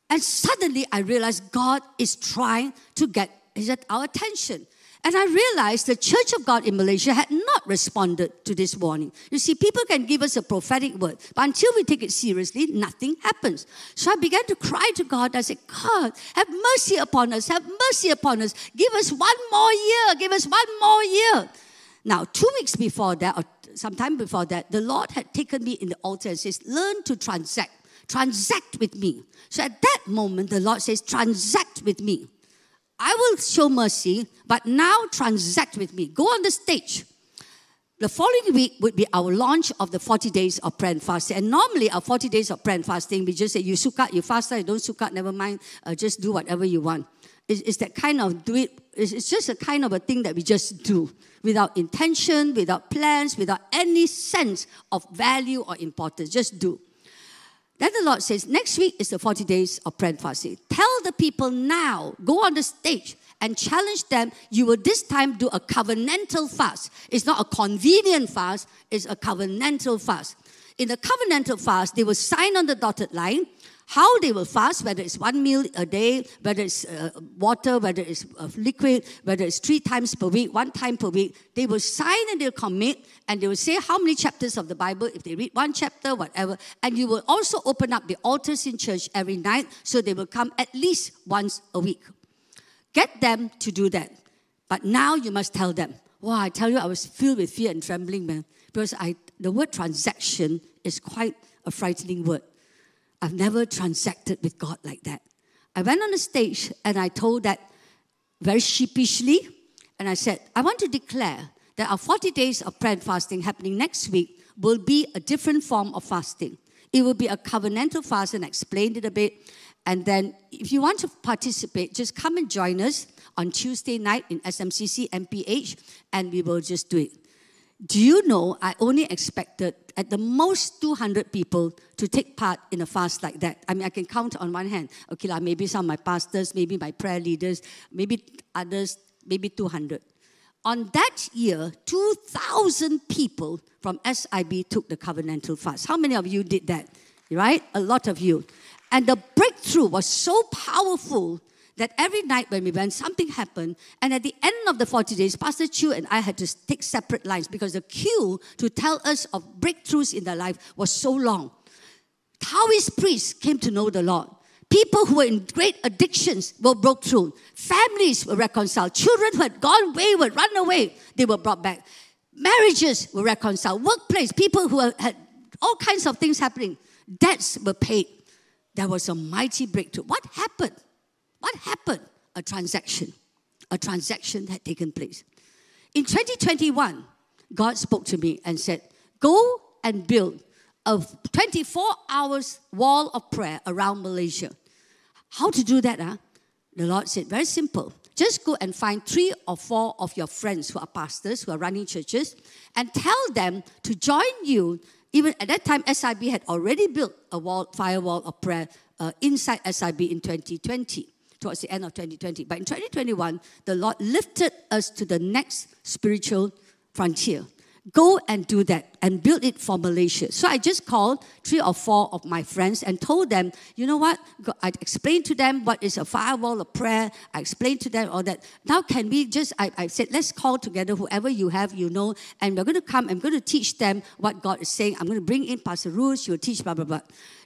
And suddenly I realized God is trying to get our attention. And I realized the Church of God in Malaysia had not responded to this warning. You see, people can give us a prophetic word, but until we take it seriously, nothing happens. So I began to cry to God. I said, God, have mercy upon us, have mercy upon us. Give us one more year, give us one more year. Now, two weeks before that, or sometime before that, the Lord had taken me in the altar and says, Learn to transact. Transact with me. So at that moment, the Lord says, Transact with me. I will show mercy, but now transact with me. Go on the stage. The following week would be our launch of the 40 days of prayer and fasting. And normally, our 40 days of prayer and fasting, we just say, you sukkah, you fast, you don't sukkah, never mind, uh, just do whatever you want. It's, it's, that kind of do it, it's, it's just a kind of a thing that we just do without intention, without plans, without any sense of value or importance. Just do. Then the Lord says, next week is the 40 days of prayer and fasting. Tell the people now, go on the stage and challenge them. You will this time do a covenantal fast. It's not a convenient fast, it's a covenantal fast. In the covenantal fast, they will sign on the dotted line how they will fast, whether it's one meal a day, whether it's uh, water, whether it's uh, liquid, whether it's three times per week, one time per week, they will sign and they'll commit and they will say how many chapters of the Bible, if they read one chapter, whatever. And you will also open up the altars in church every night so they will come at least once a week. Get them to do that. But now you must tell them. Wow, I tell you, I was filled with fear and trembling, man, because I, the word transaction is quite a frightening word. I've never transacted with God like that. I went on the stage and I told that very sheepishly, and I said, I want to declare that our 40 days of prayer and fasting happening next week will be a different form of fasting. It will be a covenantal fast, and I explained it a bit. And then, if you want to participate, just come and join us on Tuesday night in SMCC MPH, and we will just do it. Do you know I only expected at the most 200 people to take part in a fast like that? I mean, I can count on one hand. Okay, like maybe some of my pastors, maybe my prayer leaders, maybe others, maybe 200. On that year, 2,000 people from SIB took the covenantal fast. How many of you did that? Right? A lot of you. And the breakthrough was so powerful that every night when we went, something happened. And at the end of the 40 days, Pastor Chew and I had to take separate lines because the queue to tell us of breakthroughs in their life was so long. Taoist priests came to know the Lord. People who were in great addictions were broke through. Families were reconciled. Children who had gone wayward, run away, they were brought back. Marriages were reconciled. Workplace, people who had all kinds of things happening. Debts were paid. There was a mighty breakthrough. What happened? What happened? a transaction. A transaction had taken place. In 2021, God spoke to me and said, Go and build a 24 hours wall of prayer around Malaysia. How to do that? Huh? The Lord said, Very simple. Just go and find three or four of your friends who are pastors, who are running churches, and tell them to join you. Even at that time, SIB had already built a wall, firewall of prayer uh, inside SIB in 2020, towards the end of 2020. But in 2021, the Lord lifted us to the next spiritual frontier. Go and do that and build it for Malaysia. So I just called three or four of my friends and told them, you know what? I explained to them what is a firewall of prayer. I explained to them all that. Now, can we just, I, I said, let's call together whoever you have, you know, and we're going to come. I'm going to teach them what God is saying. I'm going to bring in Pastor Ruth. She will teach, blah, blah, blah.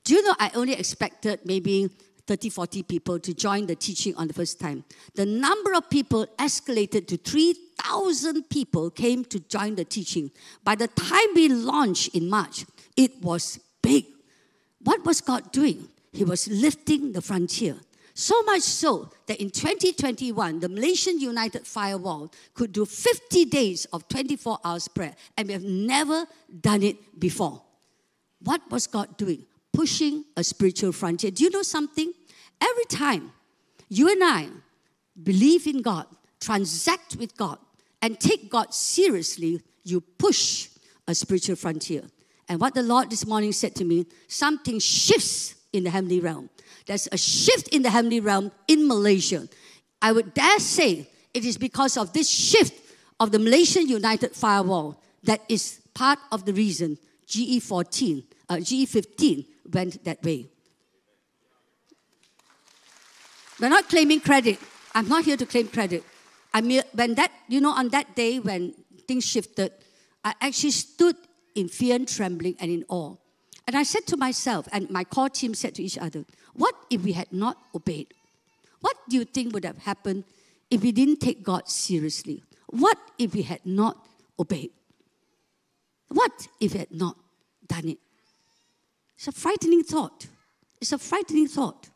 Do you know, I only expected maybe 30, 40 people to join the teaching on the first time. The number of people escalated to 3,000 people came to join the teaching. By the time we launched in March, it was big. What was God doing? He was lifting the frontier. So much so that in 2021, the Malaysian United Firewall could do 50 days of 24 hours prayer, and we have never done it before. What was God doing? Pushing a spiritual frontier. Do you know something? Every time you and I believe in God, transact with God, and take God seriously, you push a spiritual frontier. And what the Lord this morning said to me something shifts in the heavenly realm. There's a shift in the heavenly realm in Malaysia. I would dare say it is because of this shift of the Malaysian United Firewall that is part of the reason GE14, uh, GE15 went that way. We're not claiming credit. I'm not here to claim credit. I mean, when that, you know, on that day when things shifted, I actually stood in fear and trembling and in awe. And I said to myself, and my core team said to each other, what if we had not obeyed? What do you think would have happened if we didn't take God seriously? What if we had not obeyed? What if we had not done it? It's a frightening thought. It's a frightening thought.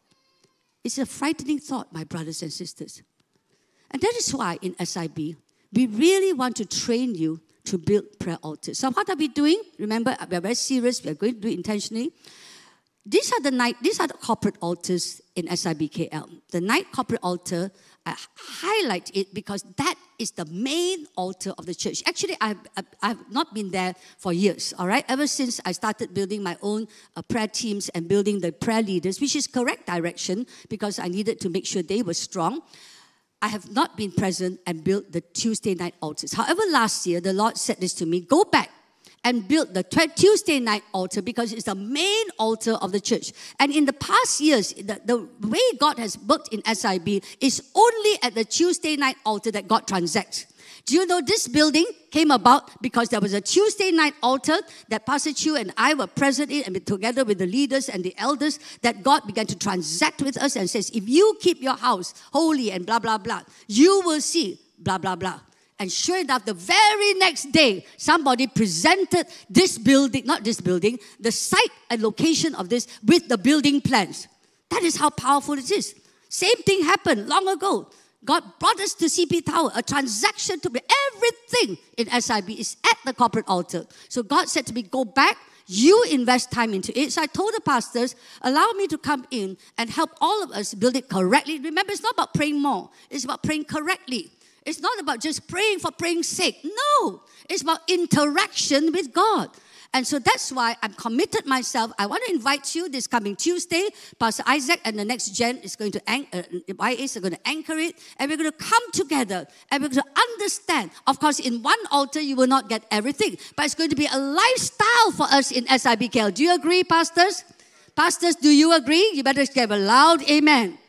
It's a frightening thought, my brothers and sisters. And that is why in SIB, we really want to train you to build prayer altars. So what are we doing? Remember, we're very serious. We're going to do it intentionally. These are the night. These are the corporate altars in SIBKL. The night corporate altar I highlight it because that is the main altar of the church. Actually, I've, I've not been there for years, all right? Ever since I started building my own uh, prayer teams and building the prayer leaders, which is correct direction because I needed to make sure they were strong. I have not been present and built the Tuesday night altars. However, last year, the Lord said this to me go back and built the Tuesday night altar because it's the main altar of the church. And in the past years, the, the way God has worked in SIB is only at the Tuesday night altar that God transacts. Do you know this building came about because there was a Tuesday night altar that Pastor Chew and I were present in, and together with the leaders and the elders, that God began to transact with us and says, If you keep your house holy and blah, blah, blah, you will see blah, blah, blah. And sure enough, the very next day, somebody presented this building, not this building, the site and location of this with the building plans. That is how powerful it is. Same thing happened long ago. God brought us to CP Tower, a transaction to be everything in SIB is at the corporate altar. So God said to me, Go back, you invest time into it. So I told the pastors, allow me to come in and help all of us build it correctly. Remember, it's not about praying more, it's about praying correctly. It's not about just praying for praying's sake. No, it's about interaction with God. And so that's why I'm committed myself. I want to invite you this coming Tuesday. Pastor Isaac and the next gen is going to anchor, uh, YAs are going to anchor it, and we're going to come together and we're going to understand. Of course, in one altar you will not get everything, but it's going to be a lifestyle for us in SIBKL. Do you agree, pastors? Pastors, do you agree? You better give a loud amen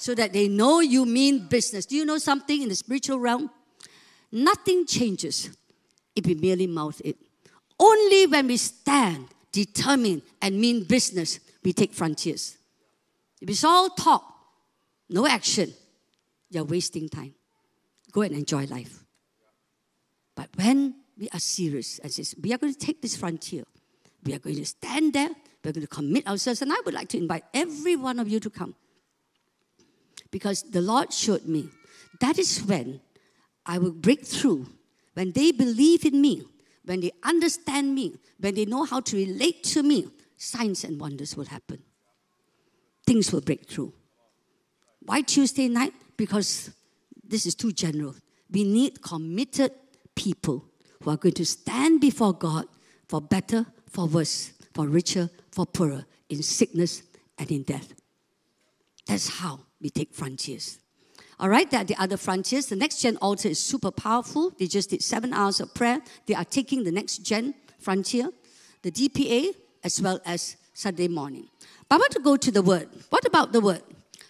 so that they know you mean business. Do you know something in the spiritual realm? Nothing changes if we merely mouth it. Only when we stand, determined and mean business, we take frontiers. If it's all talk, no action, you're wasting time. Go and enjoy life. But when we are serious and says, we are going to take this frontier, we are going to stand there, we're going to commit ourselves, and I would like to invite every one of you to come because the Lord showed me that is when I will break through. When they believe in me, when they understand me, when they know how to relate to me, signs and wonders will happen. Things will break through. Why Tuesday night? Because this is too general. We need committed people who are going to stand before God for better, for worse, for richer, for poorer, in sickness and in death. That's how we take frontiers. All right, there are the other frontiers. The next gen altar is super powerful. They just did seven hours of prayer. They are taking the next gen frontier, the DPA, as well as Sunday morning. But I want to go to the word. What about the word?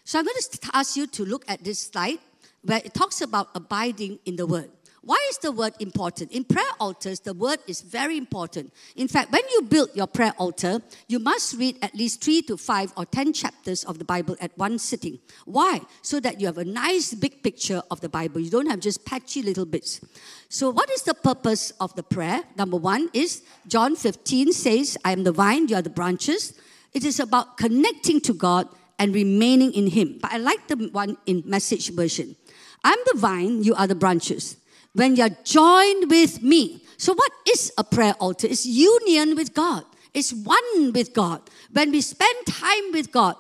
So I'm going to ask you to look at this slide where it talks about abiding in the word. Why is the word important? In prayer altars, the word is very important. In fact, when you build your prayer altar, you must read at least three to five or ten chapters of the Bible at one sitting. Why? So that you have a nice big picture of the Bible. You don't have just patchy little bits. So, what is the purpose of the prayer? Number one is John 15 says, I am the vine, you are the branches. It is about connecting to God and remaining in Him. But I like the one in message version. I'm the vine, you are the branches when you're joined with me. So, what is a prayer altar? It's union with God, it's one with God. When we spend time with God,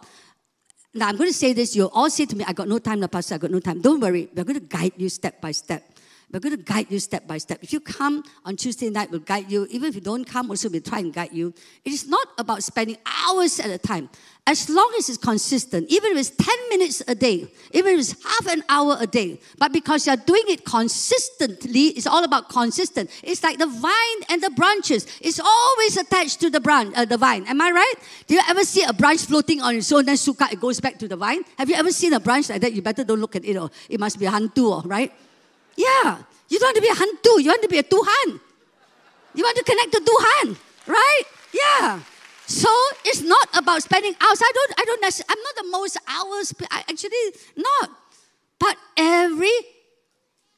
now I'm going to say this, you'll all say to me, I got no time, Pastor, I got no time. Don't worry, we're going to guide you step by step. We're going to guide you step by step. If you come on Tuesday night, we'll guide you. Even if you don't come, also we'll try and guide you. It is not about spending hours at a time. As long as it's consistent, even if it's 10 minutes a day, even if it's half an hour a day, but because you're doing it consistently, it's all about consistent. It's like the vine and the branches. It's always attached to the branch, uh, the vine. Am I right? Do you ever see a branch floating on its own, then suka, it goes back to the vine? Have you ever seen a branch like that? You better don't look at it, or it must be a hantu, right? Yeah. You don't want to be a hantu, you want to be a Tuhan. You want to connect to Tuhan, right? Yeah. So it's not about spending hours. I don't, I don't I'm not the most hours, actually not. But every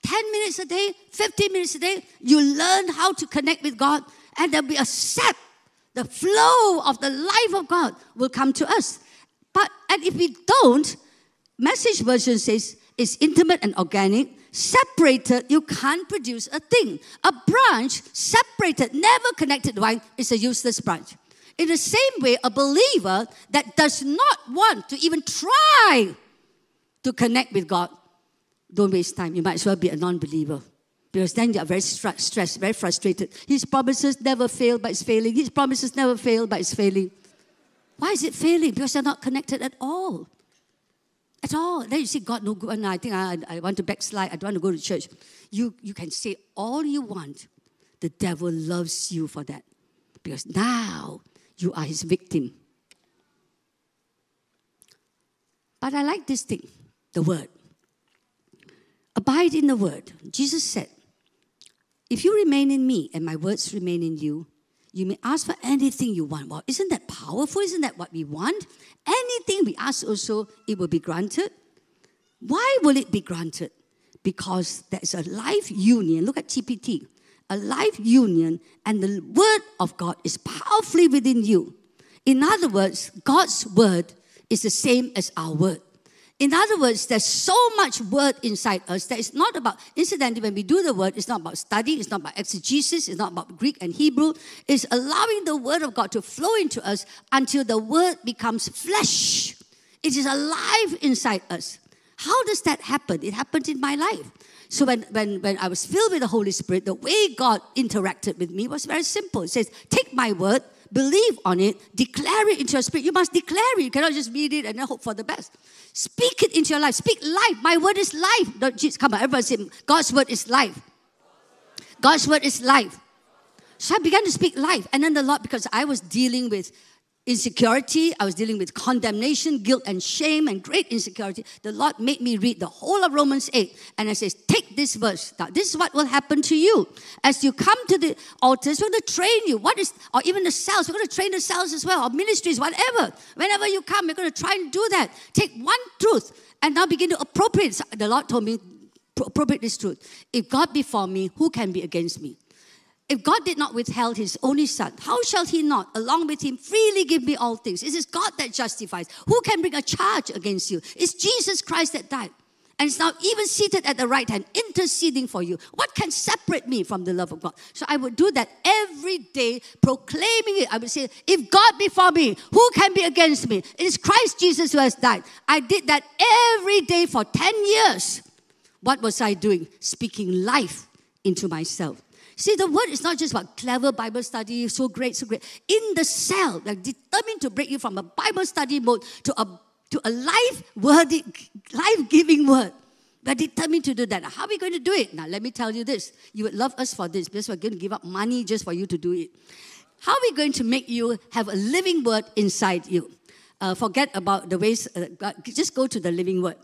10 minutes a day, 15 minutes a day, you learn how to connect with God, and there'll be a. The flow of the life of God will come to us. But and if we don't, message version says it's intimate and organic. Separated, you can't produce a thing. A branch separated, never connected vine is a useless branch. In the same way, a believer that does not want to even try to connect with God, don't waste time. You might as well be a non believer. Because then you're very stressed, very frustrated. His promises never fail, but it's failing. His promises never fail, but it's failing. Why is it failing? Because they're not connected at all. At all. Then you say, God, no good. And I think I, I want to backslide. I don't want to go to church. You, you can say all you want. The devil loves you for that. Because now you are his victim. But I like this thing the word. Abide in the word. Jesus said, If you remain in me and my words remain in you, you may ask for anything you want. Well, isn't that powerful? Isn't that what we want? Anything we ask also, it will be granted. Why will it be granted? Because there is a life union. Look at TPT a life union, and the word of God is powerfully within you. In other words, God's word is the same as our word. In other words, there's so much word inside us that it's not about, incidentally, when we do the word, it's not about study, it's not about exegesis, it's not about Greek and Hebrew. It's allowing the word of God to flow into us until the word becomes flesh. It is alive inside us. How does that happen? It happens in my life. So when, when, when I was filled with the Holy Spirit, the way God interacted with me was very simple. It says, take my word, believe on it, declare it into your spirit. You must declare it. You cannot just read it and then hope for the best. Speak it into your life. Speak life. My word is life. Don't come on, everybody say, God's word is life. God's word is life. So I began to speak life. And then the Lord, because I was dealing with insecurity. I was dealing with condemnation, guilt, and shame, and great insecurity. The Lord made me read the whole of Romans 8. And I says, take this verse. Now, this is what will happen to you. As you come to the altars, we're going to train you. What is, or even the cells, we're going to train the cells as well, or ministries, whatever. Whenever you come, we're going to try and do that. Take one truth and now begin to appropriate. The Lord told me, appropriate this truth. If God be for me, who can be against me? If God did not withhold his only son, how shall he not, along with him, freely give me all things? It is God that justifies. Who can bring a charge against you? It's Jesus Christ that died. And is now even seated at the right hand, interceding for you. What can separate me from the love of God? So I would do that every day, proclaiming it. I would say, if God be for me, who can be against me? It is Christ Jesus who has died. I did that every day for 10 years. What was I doing? Speaking life into myself. See, the word is not just about clever Bible study, so great, so great. In the cell, they're determined to break you from a Bible study mode to a to a life worthy, life giving word. We're determined to do that. How are we going to do it? Now, let me tell you this. You would love us for this because we're going to give up money just for you to do it. How are we going to make you have a living word inside you? Uh, forget about the ways, uh, just go to the living word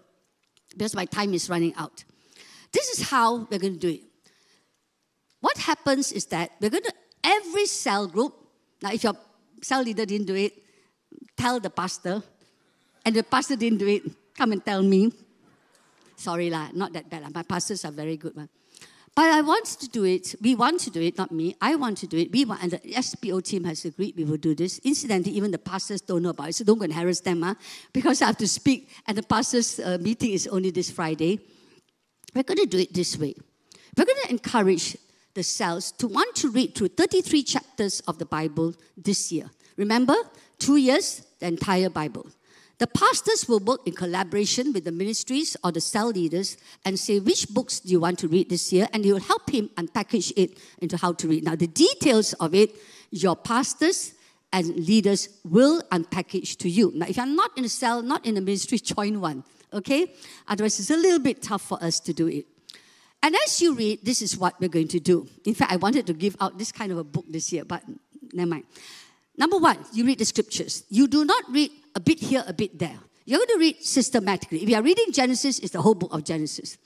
because my time is running out. This is how we're going to do it. What happens is that we're going to, every cell group, now if your cell leader didn't do it, tell the pastor, and the pastor didn't do it, come and tell me. Sorry lah, not that bad. My pastors are very good one. But I want to do it. We want to do it, not me. I want to do it. We want, and the SPO team has agreed we will do this. Incidentally, even the pastors don't know about it, so don't go and harass them, huh? because I have to speak, and the pastors' uh, meeting is only this Friday. We're going to do it this way. We're going to encourage the cells to want to read through 33 chapters of the Bible this year. Remember, two years, the entire Bible. The pastors will work in collaboration with the ministries or the cell leaders and say which books do you want to read this year, and they will help him unpackage it into how to read. Now, the details of it, your pastors and leaders will unpackage to you. Now, if you're not in a cell, not in a ministry, <laughs> join one, okay? Otherwise, it's a little bit tough for us to do it. And as you read, this is what we're going to do. In fact, I wanted to give out this kind of a book this year, but never mind. Number one, you read the scriptures. You do not read a bit here, a bit there. You're going to read systematically. If you are reading Genesis, it's the whole book of Genesis.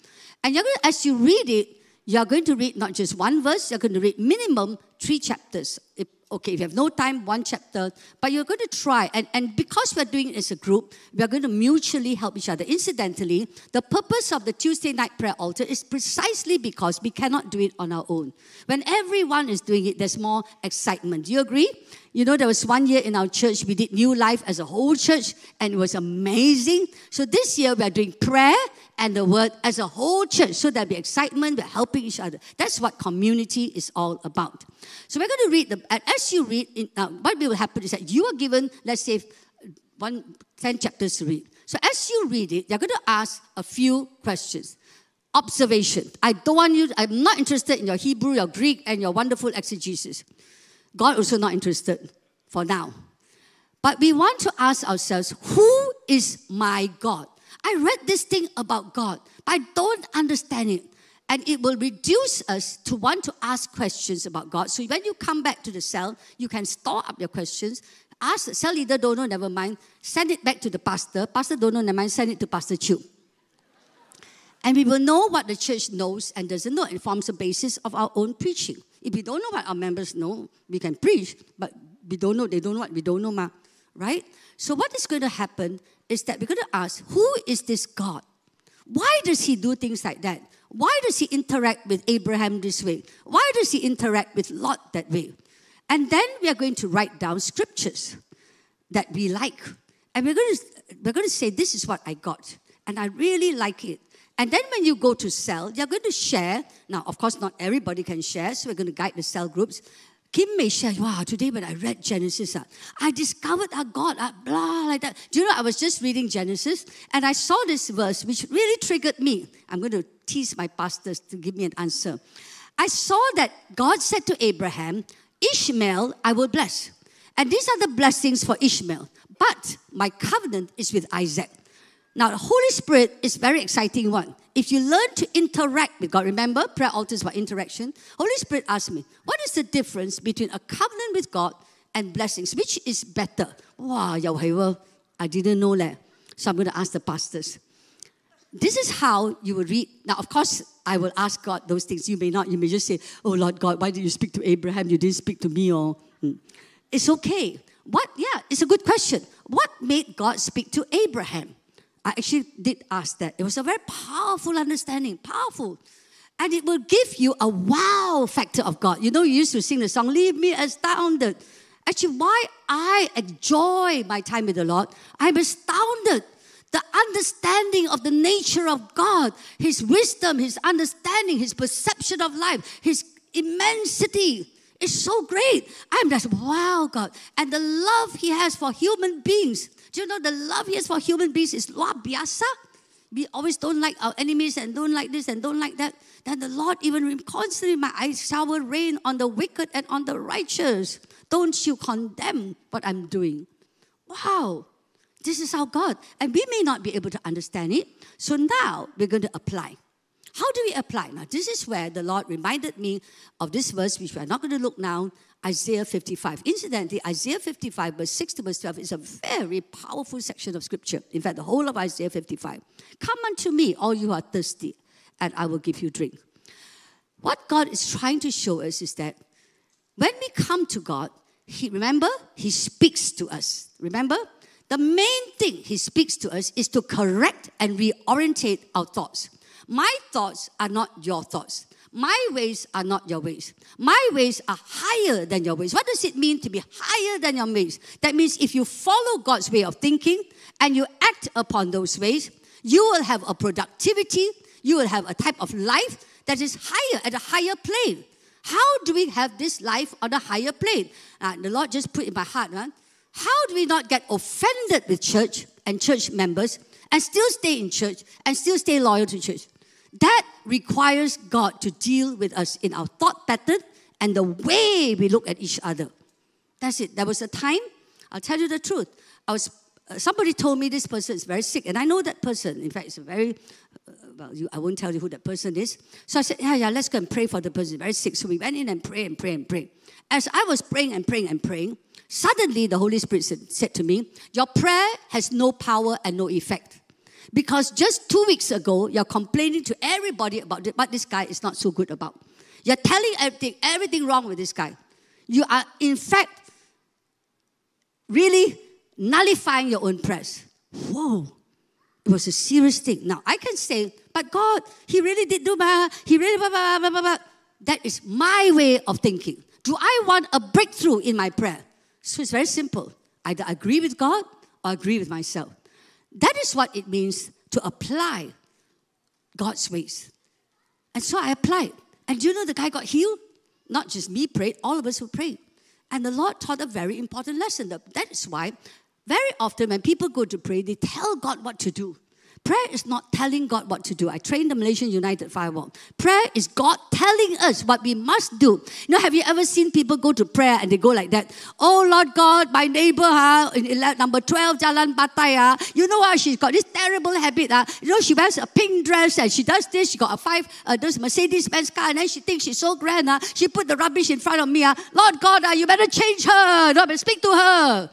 And you're going to, as you read it, you're going to read not just one verse, you're going to read minimum three chapters. If okay, if you have no time, one chapter, but you're going to try. And, and because we're doing it as a group, we're going to mutually help each other. Incidentally, the purpose of the Tuesday night prayer altar is precisely because we cannot do it on our own. When everyone is doing it, there's more excitement. Do you agree? You know, there was one year in our church, we did New Life as a whole church, and it was amazing. So this year, we are doing prayer and the word as a whole church. So there'll be excitement, we're helping each other. That's what community is all about. So we're going to read the, and as you read, in, uh, what will happen is that you are given, let's say, one, 10 chapters to read. So as you read it, you're going to ask a few questions. Observation. I don't want you, I'm not interested in your Hebrew, your Greek, and your wonderful exegesis. God also not interested for now. But we want to ask ourselves, who is my God? I read this thing about God, but I don't understand it. And it will reduce us to want to ask questions about God. So when you come back to the cell, you can store up your questions. Ask the cell leader, don't know, never mind. Send it back to the pastor. Pastor, don't know, never mind. Send it to Pastor Chew. And we will know what the church knows and doesn't know. It forms the basis of our own preaching. If we don't know what our members know, we can preach, but we don't know, they don't know what we don't know, ma. Right? So what is going to happen is that we're going to ask, who is this God? Why does he do things like that? Why does he interact with Abraham this way? Why does he interact with Lot that way? And then we are going to write down scriptures that we like. And we're going to, we're going to say, This is what I got. And I really like it. And then when you go to cell, you're going to share. Now, of course, not everybody can share, so we're going to guide the cell groups. Kim may share, wow, today when I read Genesis, uh, I discovered a God, uh, blah, like that. Do you know, I was just reading Genesis and I saw this verse which really triggered me. I'm going to tease my pastors to give me an answer. I saw that God said to Abraham, Ishmael I will bless. And these are the blessings for Ishmael. But my covenant is with Isaac. Now, the Holy Spirit is very exciting one. If you learn to interact with God, remember, prayer altars about interaction. Holy Spirit asked me, what is the difference between a covenant with God and blessings? Which is better? Wow, I didn't know that. So I'm going to ask the pastors. This is how you will read. Now, of course, I will ask God those things. You may not. You may just say, "Oh Lord God, why did you speak to Abraham? You didn't speak to me." Or hmm. it's okay. What? Yeah, it's a good question. What made God speak to Abraham? I actually did ask that. It was a very powerful understanding, powerful. And it will give you a wow factor of God. You know, you used to sing the song, Leave Me Astounded. Actually, why I enjoy my time with the Lord, I'm astounded. The understanding of the nature of God, His wisdom, His understanding, His perception of life, His immensity is so great. I'm just, wow, God. And the love He has for human beings. Do you know the love He has for human beings is luar biasa? We always don't like our enemies and don't like this and don't like that. Then the Lord even constantly, my eyes shower rain on the wicked and on the righteous. Don't you condemn what I'm doing. Wow, this is our God. And we may not be able to understand it. So now we're going to apply. How do we apply? Now, this is where the Lord reminded me of this verse, which we're not going to look now Isaiah 55. Incidentally, Isaiah 55, verse 6 to verse 12, is a very powerful section of scripture. In fact, the whole of Isaiah 55. Come unto me, all you are thirsty, and I will give you drink. What God is trying to show us is that when we come to God, he, remember, He speaks to us. Remember? The main thing He speaks to us is to correct and reorientate our thoughts. My thoughts are not your thoughts. My ways are not your ways. My ways are higher than your ways. What does it mean to be higher than your ways? That means if you follow God's way of thinking and you act upon those ways, you will have a productivity, you will have a type of life that is higher, at a higher plane. How do we have this life on a higher plane? Uh, the Lord just put in my heart, how do we not get offended with church and church members and still stay in church and still stay loyal to church? That requires God to deal with us in our thought pattern and the way we look at each other. That's it. There was a time, I'll tell you the truth. I was uh, somebody told me this person is very sick, and I know that person. In fact, it's a very uh, well. You, I won't tell you who that person is. So I said, "Yeah, yeah, let's go and pray for the person. very sick." So we went in and pray and pray and pray. As I was praying and praying and praying, suddenly the Holy Spirit said, said to me, "Your prayer has no power and no effect." Because just two weeks ago, you're complaining to everybody about but this guy is not so good about. You're telling everything, everything wrong with this guy. You are, in fact, really nullifying your own prayers. Whoa. It was a serious thing. Now, I can say, but God, He really did do blah, He really blah, blah, blah, blah, blah. That is my way of thinking. Do I want a breakthrough in my prayer? So it's very simple. Either agree with God or agree with myself. That is what it means to apply God's ways. And so I applied. And you know the guy got healed? Not just me prayed, all of us who prayed. And the Lord taught a very important lesson. That is why very often when people go to pray, they tell God what to do. Prayer is not telling God what to do. I trained the Malaysian United Firewall. Prayer is God telling us what we must do. You know, have you ever seen people go to prayer and they go like that? Oh Lord God, my neighbor, uh, in number 12, Jalan Batai, uh, you know what? She's got this terrible habit. Uh, you know, she wears a pink dress and she does this. She got a five, uh, those Mercedes Benz car and then she thinks she's so grand. Uh, she put the rubbish in front of me. Uh, Lord God, uh, you better change her. No, speak to her.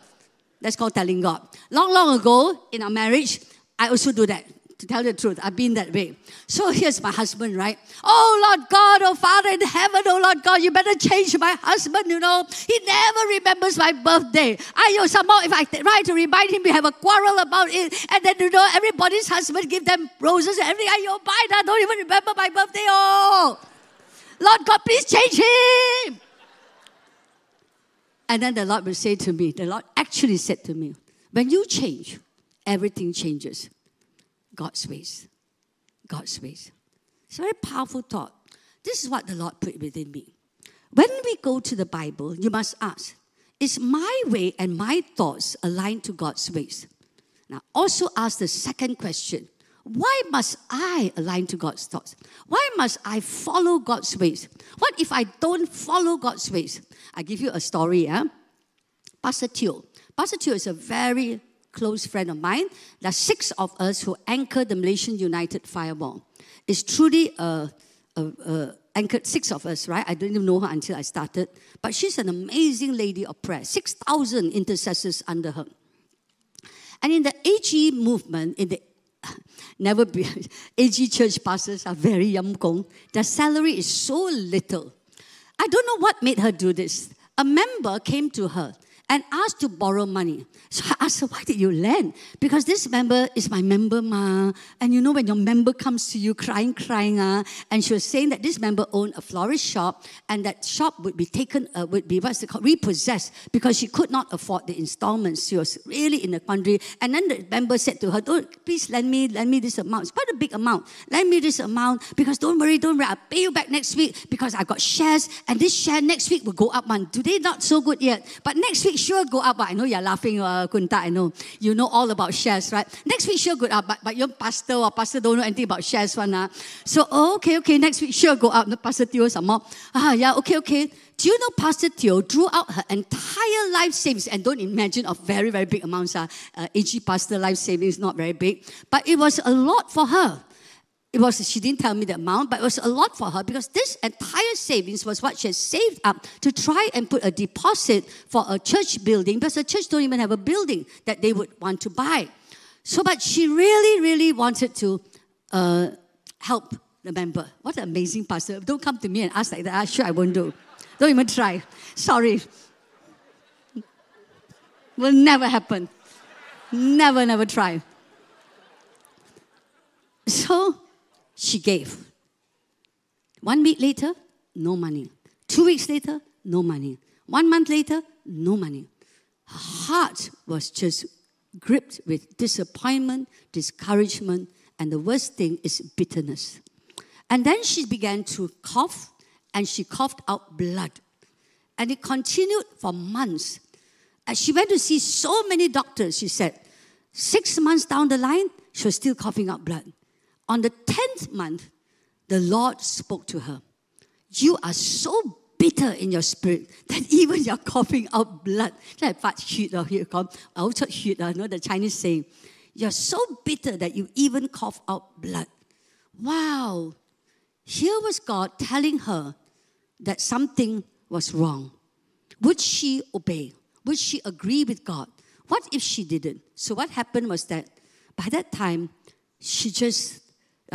That's called telling God. Long, long ago in our marriage, I also do that. To tell the truth, I've been that way. So here's my husband, right? Oh Lord God, oh Father in heaven, oh Lord God, you better change my husband, you know. He never remembers my birthday. I know somehow if I try to remind him, we have a quarrel about it. And then, you know, everybody's husband give them roses and everything. I know, I don't even remember my birthday. Oh, Lord God, please change him. And then the Lord will say to me, the Lord actually said to me, when you change, everything changes. God's ways. God's ways. It's a very powerful thought. This is what the Lord put within me. When we go to the Bible, you must ask, is my way and my thoughts aligned to God's ways? Now, also ask the second question why must I align to God's thoughts? Why must I follow God's ways? What if I don't follow God's ways? I give you a story. Eh? Pastor Teo. Pastor Teo is a very close friend of mine. There are six of us who anchor the Malaysian United Firewall. It's truly a, a, a anchored six of us, right? I didn't even know her until I started. But she's an amazing lady of prayer. 6,000 intercessors under her. And in the AG movement, in the <laughs> never be <laughs> AG church pastors are very yum gong. Their salary is so little. I don't know what made her do this. A member came to her and asked to borrow money. So I asked her, why did you lend? Because this member is my member, ma. And you know when your member comes to you crying, crying, uh, and she was saying that this member owned a florist shop and that shop would be taken, uh, would be what's it called, repossessed because she could not afford the installments. She was really in a quandary. And then the member said to her, don't, please lend me, lend me this amount. It's quite a big amount. Lend me this amount because don't worry, don't worry, I'll pay you back next week because I got shares and this share next week will go up man. Today not so good yet, but next week sure go up. But I know you're laughing, uh, Kunta. I know you know all about shares, right? Next week sure go up, but but your pastor or pastor don't know anything about shares, one. Uh. So oh, okay, okay, next week sure go up. The pastor Teo some more. Ah, yeah, okay, okay. Do you know Pastor Teo drew out her entire life savings and don't imagine of very, very big amounts. Uh, uh, AG Pastor life savings not very big, but it was a lot for her it was she didn't tell me the amount but it was a lot for her because this entire savings was what she had saved up to try and put a deposit for a church building because the church don't even have a building that they would want to buy. So but she really really wanted to uh, help the member. What an amazing pastor. Don't come to me and ask like that. I'm sure i won't do. Don't even try. Sorry. Will never happen. Never never try. So she gave. One week later, no money. Two weeks later, no money. One month later, no money. Her heart was just gripped with disappointment, discouragement, and the worst thing is bitterness. And then she began to cough, and she coughed out blood. And it continued for months. And she went to see so many doctors, she said, six months down the line, she was still coughing out blood. On the 10th month, the Lord spoke to her. You are so bitter in your spirit that <laughs> even you're coughing out blood. Like or oh, here come shit, ah, know the Chinese saying. You're so bitter that you even cough out blood. Wow. Here was God telling her that something was wrong. Would she obey? Would she agree with God? What if she didn't? So, what happened was that by that time, she just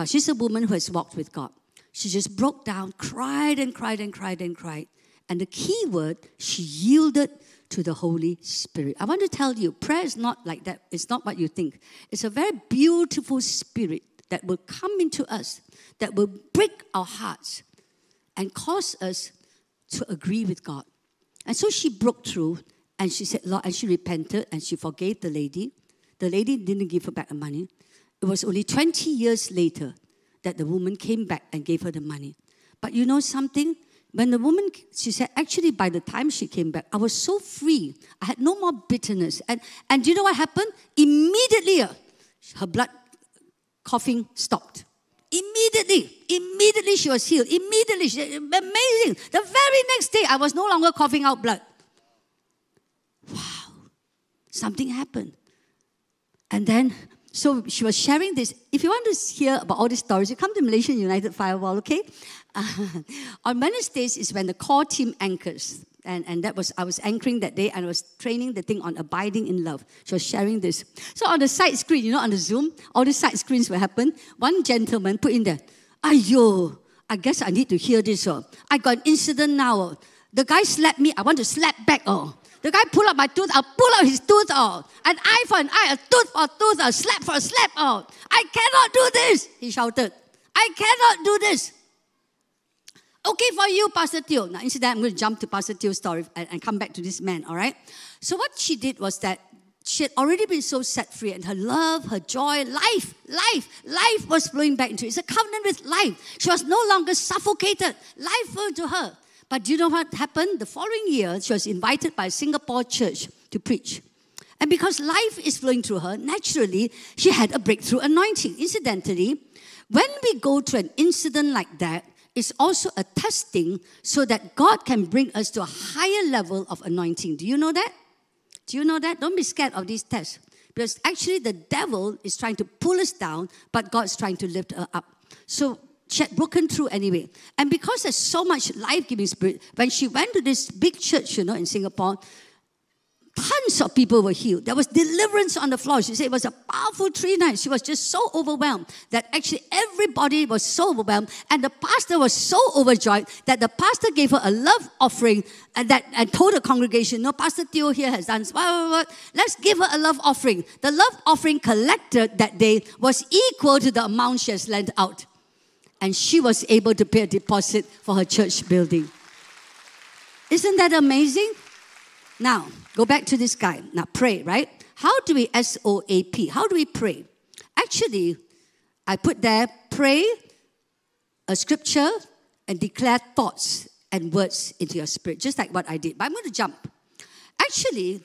she's a woman who has walked with God. She just broke down, cried and cried and cried and cried. And the key word, she yielded to the Holy Spirit. I want to tell you, prayer is not like that. It's not what you think. It's a very beautiful spirit that will come into us, that will break our hearts and cause us to agree with God. And so she broke through and she said, Lord, and she repented and she forgave the lady. The lady didn't give her back the money. It was only 20 years later that the woman came back and gave her the money. But you know something? When the woman, she said, actually, by the time she came back, I was so free. I had no more bitterness. And, and do you know what happened? Immediately, uh, her blood coughing stopped. Immediately, immediately she was healed. Immediately, she, amazing. The very next day, I was no longer coughing out blood. Wow, something happened. And then so she was sharing this. If you want to hear about all these stories, you come to Malaysian United Firewall, okay? Uh, <laughs> on Wednesdays is when the core team anchors. And, and that was, I was anchoring that day and I was training the thing on abiding in love. She was sharing this. So on the side screen, you know, on the Zoom, all the side screens will happen. One gentleman put in there, Ayo, I guess I need to hear this. Oh. I got an incident now. Oh. The guy slapped me, I want to slap back. Oh. The guy pull out my tooth, I'll pull out his tooth out. An eye for an eye, a tooth for a tooth, a slap for a slap out. I cannot do this, he shouted. I cannot do this. Okay for you, Pastor Teo. Now, instead, I'm going to jump to Pastor Teo's story and, and come back to this man, all right? So, what she did was that she had already been so set free, and her love, her joy, life, life, life was flowing back into it. It's a covenant with life. She was no longer suffocated. Life flowed to her. But do you know what happened? The following year, she was invited by Singapore church to preach. And because life is flowing through her, naturally, she had a breakthrough anointing. Incidentally, when we go through an incident like that, it's also a testing so that God can bring us to a higher level of anointing. Do you know that? Do you know that? Don't be scared of these tests. Because actually, the devil is trying to pull us down, but God's trying to lift her up. So she had broken through anyway. And because there's so much life giving spirit, when she went to this big church, you know, in Singapore, Tons of people were healed. There was deliverance on the floor. She said it was a powerful three nights. She was just so overwhelmed that actually everybody was so overwhelmed, and the pastor was so overjoyed that the pastor gave her a love offering and that and told the congregation, "No, Pastor Teo here has done. Well. Let's give her a love offering." The love offering collected that day was equal to the amount she has lent out, and she was able to pay a deposit for her church building. Isn't that amazing? Now, go back to this guy. Now, pray, right? How do we S O A P? How do we pray? Actually, I put there pray a scripture and declare thoughts and words into your spirit, just like what I did. But I'm going to jump. Actually,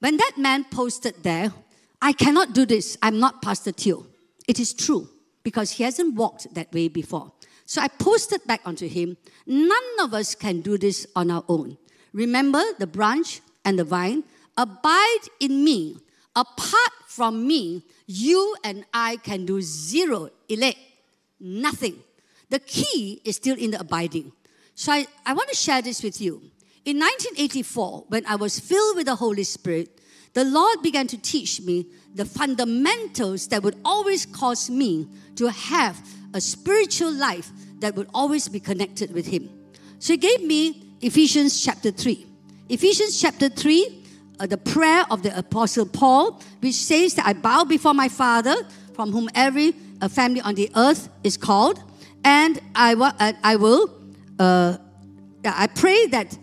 when that man posted there, I cannot do this. I'm not Pastor Teo. It is true because he hasn't walked that way before. So I posted back onto him. None of us can do this on our own. Remember the branch and the vine? Abide in me. Apart from me, you and I can do zero, elect, nothing. The key is still in the abiding. So I, I want to share this with you. In 1984, when I was filled with the Holy Spirit, the Lord began to teach me the fundamentals that would always cause me to have a spiritual life that would always be connected with Him. So He gave me Ephesians chapter 3. Ephesians chapter 3, uh, the prayer of the Apostle Paul, which says that I bow before my Father, from whom every uh, family on the earth is called, and I, wa- uh, I will, uh, I pray that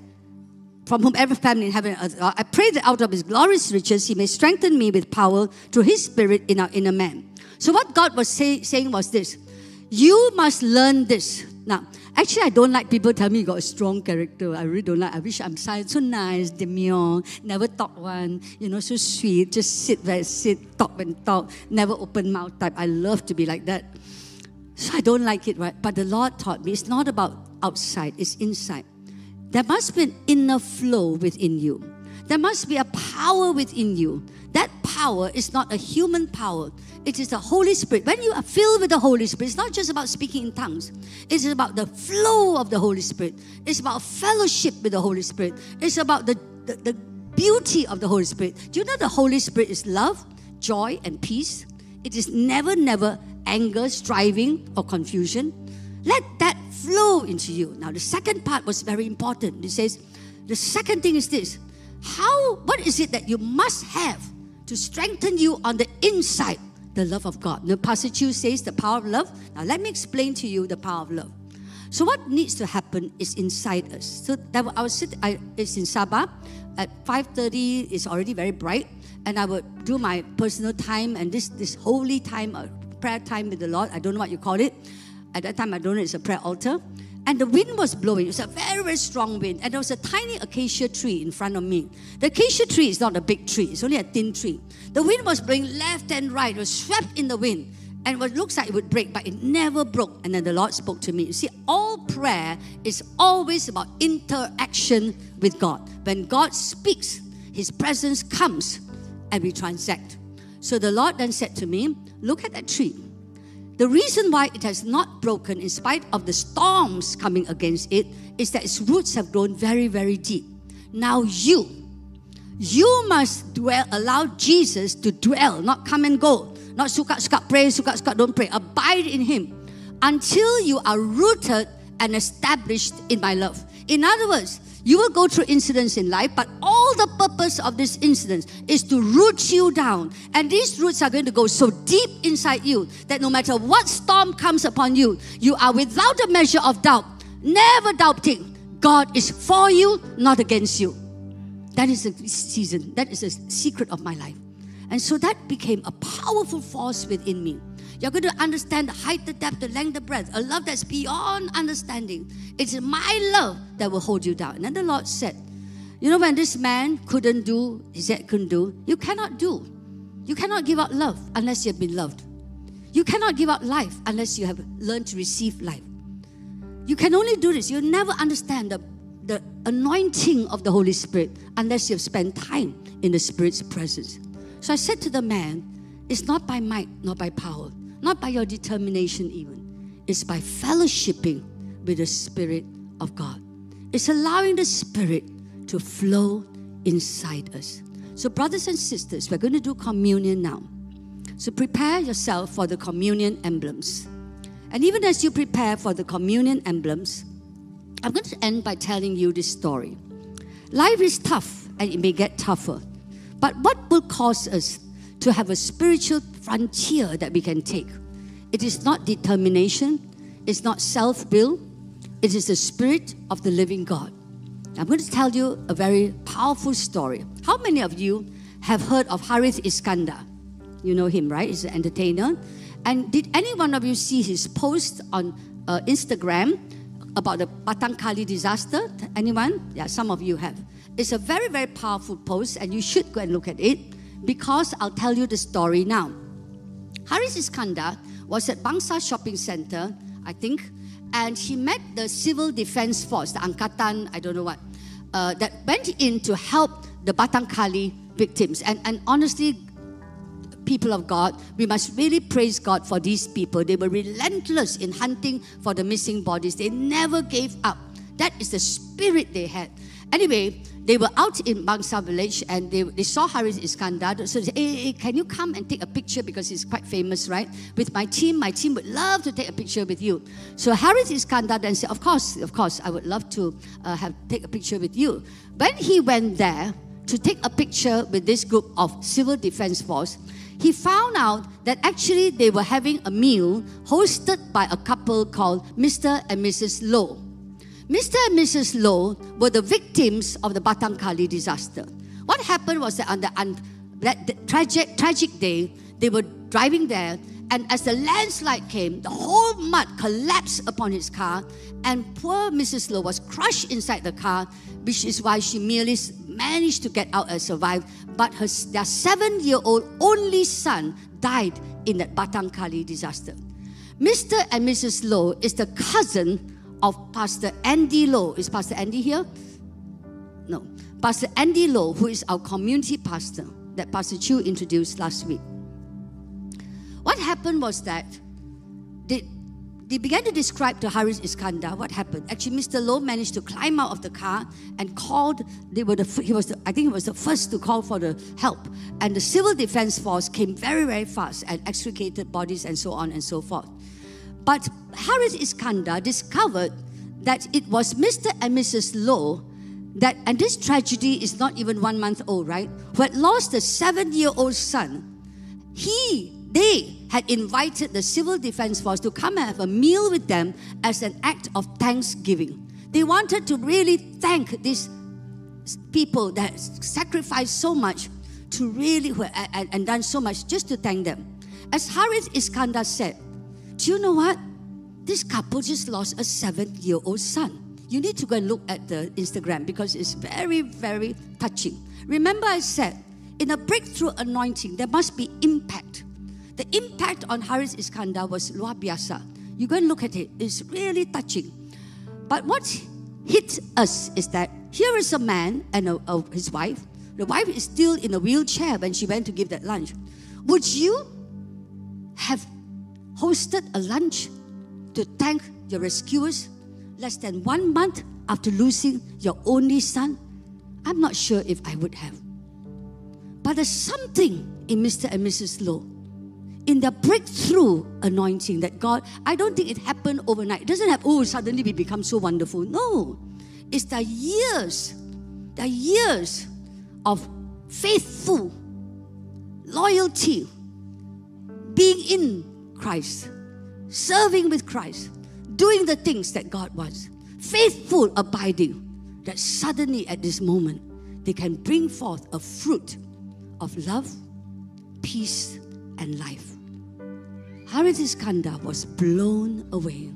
from whom every family in heaven and earth, I pray that out of his glorious riches he may strengthen me with power through his spirit in our inner man. So what God was say, saying was this, you must learn this. Now, Actually, I don't like people tell me you got a strong character. I really don't like. I wish I'm so nice, demure, never talk one, you know, so sweet, just sit there, sit, talk and talk, never open mouth type. I love to be like that. So I don't like it, right? But the Lord taught me it's not about outside, it's inside. There must be an inner flow within you. There must be a power within you. That power is not a human power. It is the Holy Spirit. When you are filled with the Holy Spirit, it's not just about speaking in tongues. It's about the flow of the Holy Spirit. It's about fellowship with the Holy Spirit. It's about the, the, the beauty of the Holy Spirit. Do you know the Holy Spirit is love, joy, and peace? It is never, never anger, striving, or confusion. Let that flow into you. Now, the second part was very important. It says, the second thing is this how, what is it that you must have to strengthen you on the inside the love of God. The Pastor Chew says the power of love. Now let me explain to you the power of love. So what needs to happen is inside us. So that I was sit. I, it's in Sabah at 5:30. It's already very bright, and I would do my personal time and this this holy time, uh, prayer time with the Lord. I don't know what you call it. At that time, I don't know. It's a prayer altar. And the wind was blowing. It was a very, very strong wind. And there was a tiny acacia tree in front of me. The acacia tree is not a big tree, it's only a thin tree. The wind was blowing left and right, it was swept in the wind. And it looks like it would break, but it never broke. And then the Lord spoke to me. You see, all prayer is always about interaction with God. When God speaks, His presence comes and we transact. So the Lord then said to me, Look at that tree. The reason why it has not broken, in spite of the storms coming against it, is that its roots have grown very, very deep. Now, you, you must dwell, allow Jesus to dwell, not come and go. Not suka suka pray, suka suka don't pray. Abide in Him until you are rooted and established in my love. In other words, you will go through incidents in life, but all the purpose of this incident is to root you down. And these roots are going to go so deep inside you that no matter what storm comes upon you, you are without a measure of doubt, never doubting God is for you, not against you. That is the season, that is the secret of my life. And so that became a powerful force within me. You're going to understand the height, the depth, the length, the breadth, a love that's beyond understanding. It's my love that will hold you down. And then the Lord said, You know, when this man couldn't do, he said, couldn't do, you cannot do. You cannot give out love unless you've been loved. You cannot give out life unless you have learned to receive life. You can only do this. You'll never understand the, the anointing of the Holy Spirit unless you've spent time in the Spirit's presence. So I said to the man, It's not by might, not by power, not by your determination, even. It's by fellowshipping with the Spirit of God. It's allowing the Spirit to flow inside us. So, brothers and sisters, we're going to do communion now. So, prepare yourself for the communion emblems. And even as you prepare for the communion emblems, I'm going to end by telling you this story. Life is tough and it may get tougher. But what will cause us to have a spiritual frontier that we can take? It is not determination, it's not self will, it is the Spirit of the living God. I'm going to tell you a very powerful story. How many of you have heard of Harith Iskandar? You know him, right? He's an entertainer. And did any one of you see his post on uh, Instagram about the Batang Kali disaster? Anyone? Yeah, some of you have. It's a very, very powerful post, and you should go and look at it because I'll tell you the story now. Harith Iskandar was at Bangsar Shopping Center, I think, and he met the Civil Defense Force, the Angkatan, I don't know what, uh, that went in to help the Batang Kali victims. And, and honestly, people of God, we must really praise God for these people. They were relentless in hunting for the missing bodies, they never gave up. That is the spirit they had. Anyway, they were out in Bangsar village and they, they saw Harith Iskandar. So they said, hey, hey, can you come and take a picture because he's quite famous, right? With my team, my team would love to take a picture with you. So Harith Iskandar then said, of course, of course, I would love to uh, have take a picture with you. When he went there to take a picture with this group of civil defense force, he found out that actually they were having a meal hosted by a couple called Mr. and Mrs. Low. Mr. and Mrs. Low were the victims of the Batang Kali disaster. What happened was that on the, that tragic, tragic day, they were driving there, and as the landslide came, the whole mud collapsed upon his car, and poor Mrs. Low was crushed inside the car, which is why she merely managed to get out and survive. But her, their seven year old only son died in that Batang Kali disaster. Mr. and Mrs. Low is the cousin of Pastor Andy Low. Is Pastor Andy here? No. Pastor Andy Low, who is our community pastor that Pastor Chew introduced last week. What happened was that they, they began to describe to Harith Iskandar what happened. Actually, Mr. Low managed to climb out of the car and called. They were the he was the, I think he was the first to call for the help. And the civil defense force came very very fast and extricated bodies and so on and so forth. But Harith Iskandar discovered that it was Mr. and Mrs. Low that, and this tragedy is not even one month old, right? Who had lost a seven year old son. He, they had invited the Civil Defense Force to come and have a meal with them as an act of thanksgiving. They wanted to really thank these people that sacrificed so much to really, and, and done so much just to thank them. As Harith Iskandar said, do you know what? This couple just lost a seven year old son. You need to go and look at the Instagram because it's very, very touching. Remember, I said, in a breakthrough anointing, there must be impact. The impact on Harith Iskandar was luar biasa. You go and look at it, it's really touching. But what hit us is that here is a man and a, a, his wife. The wife is still in a wheelchair when she went to give that lunch. Would you have hosted a lunch to thank your rescuers less than one month after losing your only son? I'm not sure if I would have. But there's something in Mr. and Mrs. Low, in the breakthrough anointing that God, I don't think it happened overnight. It doesn't have, oh, suddenly we become so wonderful. No. It's the years, the years of faithful loyalty, being in Christ, serving with Christ, doing the things that God wants, faithful abiding, that suddenly at this moment they can bring forth a fruit of love, peace, and life. Harith Iskandar was blown away.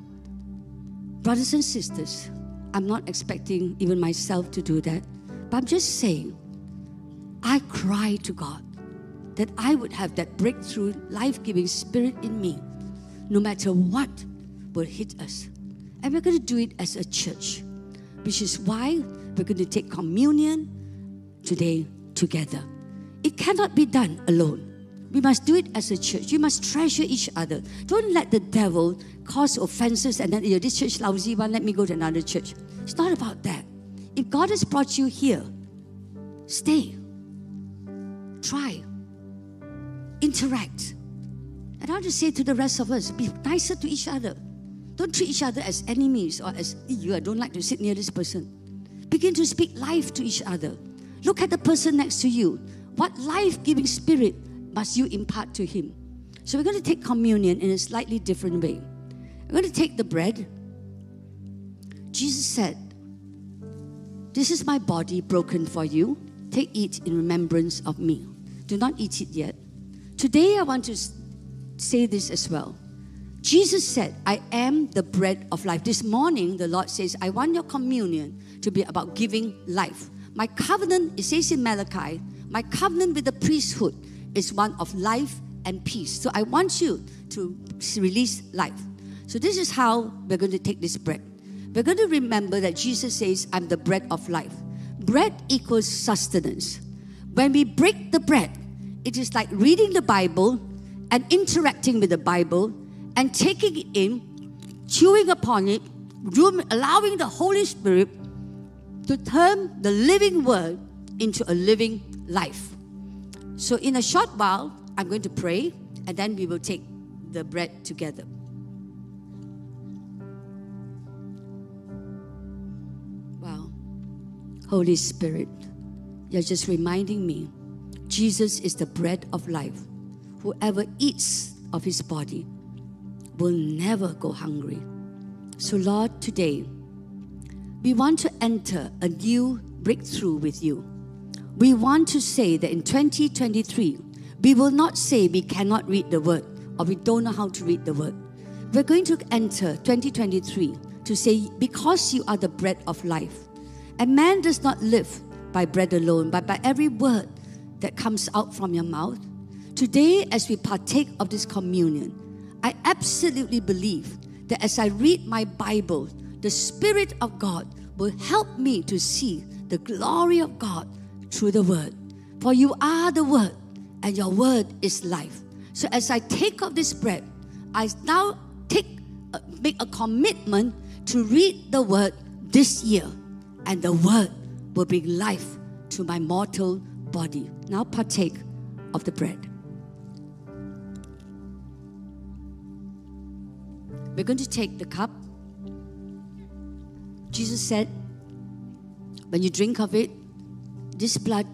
Brothers and sisters, I'm not expecting even myself to do that, but I'm just saying, I cry to God that I would have that breakthrough, life giving spirit in me, no matter what will hit us. And we're going to do it as a church, which is why we're going to take communion today together. It cannot be done alone. We must do it as a church. You must treasure each other. Don't let the devil cause offenses and then, you know, this church lousy one, let me go to another church. It's not about that. If God has brought you here, Stay. Try. Interact. And I'll just say to the rest of us be nicer to each other. Don't treat each other as enemies or as you. I don't like to sit near this person. Begin to speak life to each other. Look at the person next to you. What life giving spirit must you impart to him? So we're going to take communion in a slightly different way. We're going to take the bread. Jesus said, This is my body broken for you. Take it in remembrance of me. Do not eat it yet. Today I want to say this as well. Jesus said, I am the bread of life. This morning, the Lord says, I want your communion to be about giving life. My covenant, it says in Malachi, my covenant with the priesthood is one of life and peace. So I want you to release life. So this is how we're going to take this bread. We're going to remember that Jesus says, I'm the bread of life. Bread equals sustenance. When we break the bread, it is like reading the Bible and interacting with the Bible and taking it in, chewing upon it, allowing the Holy Spirit to turn the living word into a living life. So, in a short while, I'm going to pray and then we will take the bread together. Wow. Holy Spirit, you're just reminding me Jesus is the bread of life. Whoever eats of his body will never go hungry. So, Lord, today, we want to enter a new breakthrough with you. We want to say that in 2023, we will not say we cannot read the word or we don't know how to read the word. We're going to enter 2023 to say, because you are the bread of life, and man does not live by bread alone, but by every word that comes out from your mouth. Today, as we partake of this communion, I absolutely believe that as I read my Bible, the Spirit of God will help me to see the glory of God through the Word. For you are the Word, and your Word is life. So as I take of this bread, I now take uh, make a commitment to read the Word this year, and the Word will bring life to my mortal body. Now partake of the bread. We're going to take the cup. Jesus said, when you drink of it, this blood,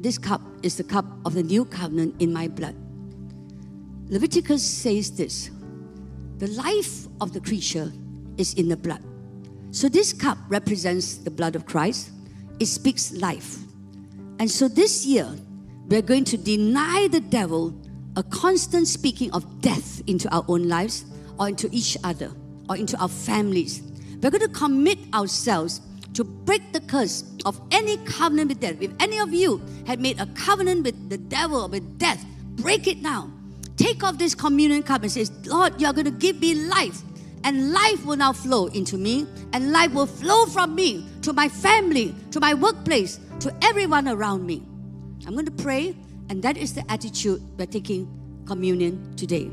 this cup is the cup of the new covenant in my blood. Leviticus says this the life of the creature is in the blood. So this cup represents the blood of Christ, it speaks life. And so this year, we're going to deny the devil a constant speaking of death into our own lives or into each other or into our families. We're going to commit ourselves to break the curse of any covenant with death. If any of you had made a covenant with the devil or with death, break it now. Take off this communion cup and says, Lord, you're going to give me life. And life will now flow into me, and life will flow from me to my family, to my workplace, to everyone around me. I'm going to pray, and that is the attitude we're taking communion today.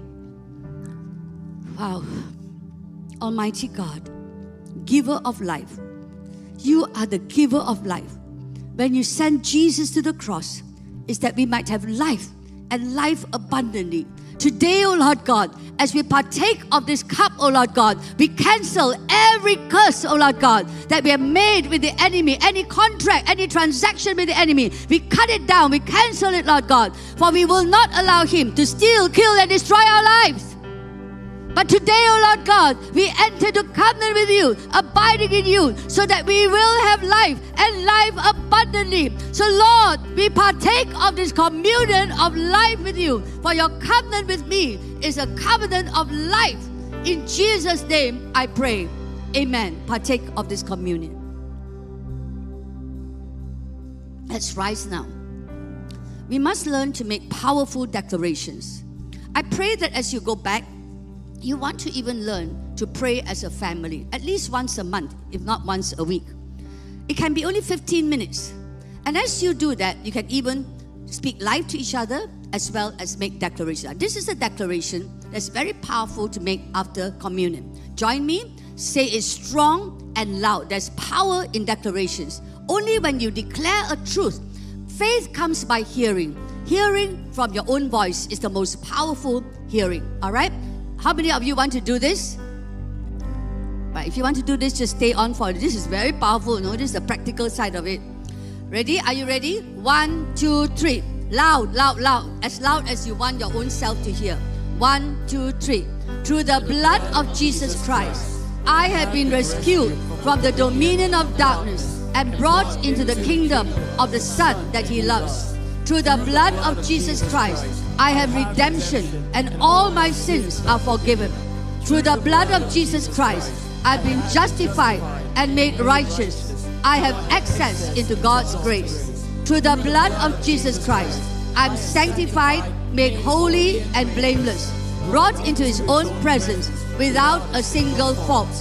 Wow. Almighty God, giver of life, you are the giver of life. When you sent Jesus to the cross, is that we might have life and life abundantly. Today, O oh Lord God, as we partake of this cup, O oh Lord God, we cancel every curse, O oh Lord God, that we have made with the enemy, any contract, any transaction with the enemy. We cut it down, we cancel it, Lord God, for we will not allow him to steal, kill, and destroy our lives. But today, O oh Lord God, we enter to covenant with you, abiding in you, so that we will have life and life abundantly. So, Lord, we partake of this communion of life with you. For your covenant with me is a covenant of life. In Jesus' name, I pray. Amen. Partake of this communion. Let's rise now. We must learn to make powerful declarations. I pray that as you go back, you want to even learn to pray as a family, at least once a month, if not once a week. It can be only 15 minutes. And as you do that, you can even speak life to each other as well as make declarations. This is a declaration that's very powerful to make after communion. Join me, say it strong and loud. There's power in declarations. Only when you declare a truth Faith comes by hearing. Hearing from your own voice is the most powerful hearing. All right? How many of you want to do this? Right, if you want to do this, just stay on for it. This is very powerful. You know, this is the practical side of it. Ready? Are you ready? One, two, three. Loud, loud, loud. As loud as you want your own self to hear. One, two, three. Through the blood of Jesus Christ, I have been rescued from the dominion of darkness and brought into the kingdom of the Son that He loves. Through the blood of Jesus Christ, I have redemption and all my sins are forgiven. Through the blood of Jesus Christ, I've been justified and made righteous. I have access into God's grace. Through the blood of Jesus Christ, I'm sanctified, made holy and blameless, brought into His own presence without a single fault.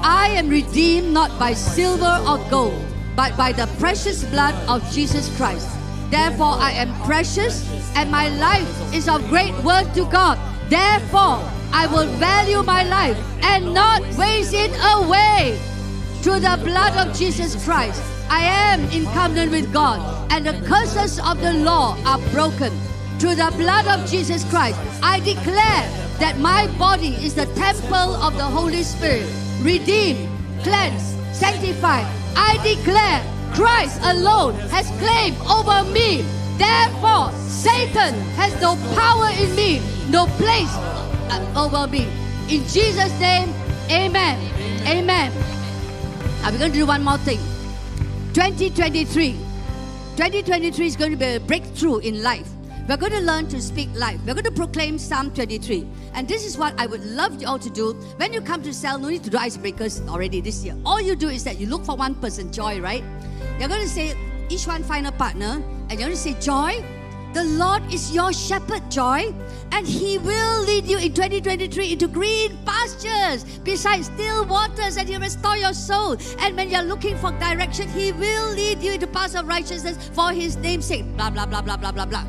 I am redeemed not by silver or gold, but by the precious blood of Jesus Christ. Therefore, I am precious, and my life is of great worth to God. Therefore, I will value my life and not waste it away. Through the blood of Jesus Christ, I am in covenant with God, and the curses of the law are broken. Through the blood of Jesus Christ, I declare that my body is the temple of the Holy Spirit redeemed, cleansed, sanctified. I declare Christ alone has claim over me. Therefore, Satan has no power in me, no place uh, over me. In Jesus' name, amen. Amen. We're going to do one more thing. 2023. 2023 is going to be a breakthrough in life. We're going to learn to speak life. We're going to proclaim Psalm 23. And this is what I would love you all to do. When you come to cell, no need to do icebreakers already this year. All you do is that you look for one person, Joy, right? You're going to say, each one find a partner, and you're going to say, Joy, the Lord is your shepherd, Joy, and He will lead you in 2023 into green pastures beside still waters, and He'll restore your soul. And when you're looking for direction, He will lead you into paths of righteousness for His name's sake. Blah, blah, blah, blah, blah, blah, blah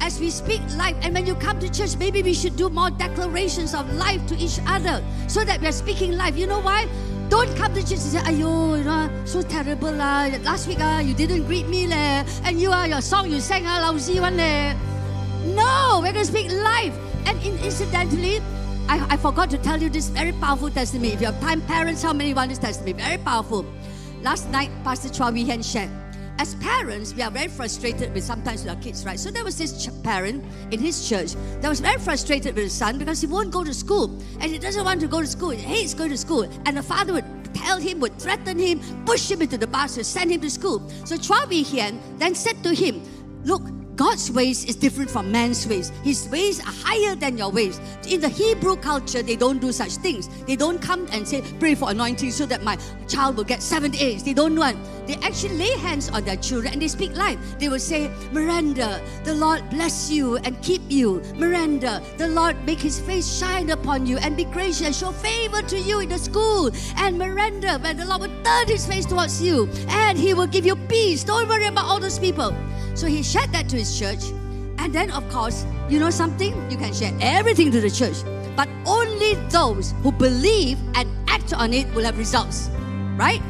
as we speak life. And when you come to church, maybe we should do more declarations of life to each other so that we are speaking life. You know why? Don't come to church and say, Ayo, you know, so terrible lah. Last week ah, you didn't greet me leh. And you are ah, your song you sang ah, lousy one leh. No, we're going to speak life. And in, incidentally, I, I forgot to tell you this very powerful testimony. If you have time, parents, how many want this testimony? Very powerful. Last night, Pastor Chua Wee Hian shared as parents, we are very frustrated with sometimes with our kids, right? So there was this ch- parent in his church that was very frustrated with his son because he won't go to school and he doesn't want to go to school. He hates going to school. And the father would tell him, would threaten him, push him into the bus to send him to school. So Chua Wee Hian then said to him, Look, God's ways is different from man's ways. His ways are higher than your ways. In the Hebrew culture, they don't do such things. They don't come and say, pray for anointing so that my child will get seven A's. They don't want. They actually lay hands on their children and they speak life. They will say, Miranda, the Lord bless you and keep you. Miranda, the Lord make his face shine upon you and be gracious, and show favor to you in the school. And Miranda, when the Lord will turn his face towards you and he will give you peace. Don't worry about all those people. So he shared that to his church. And then, of course, you know something? You can share everything to the church. But only those who believe and act on it will have results. Right?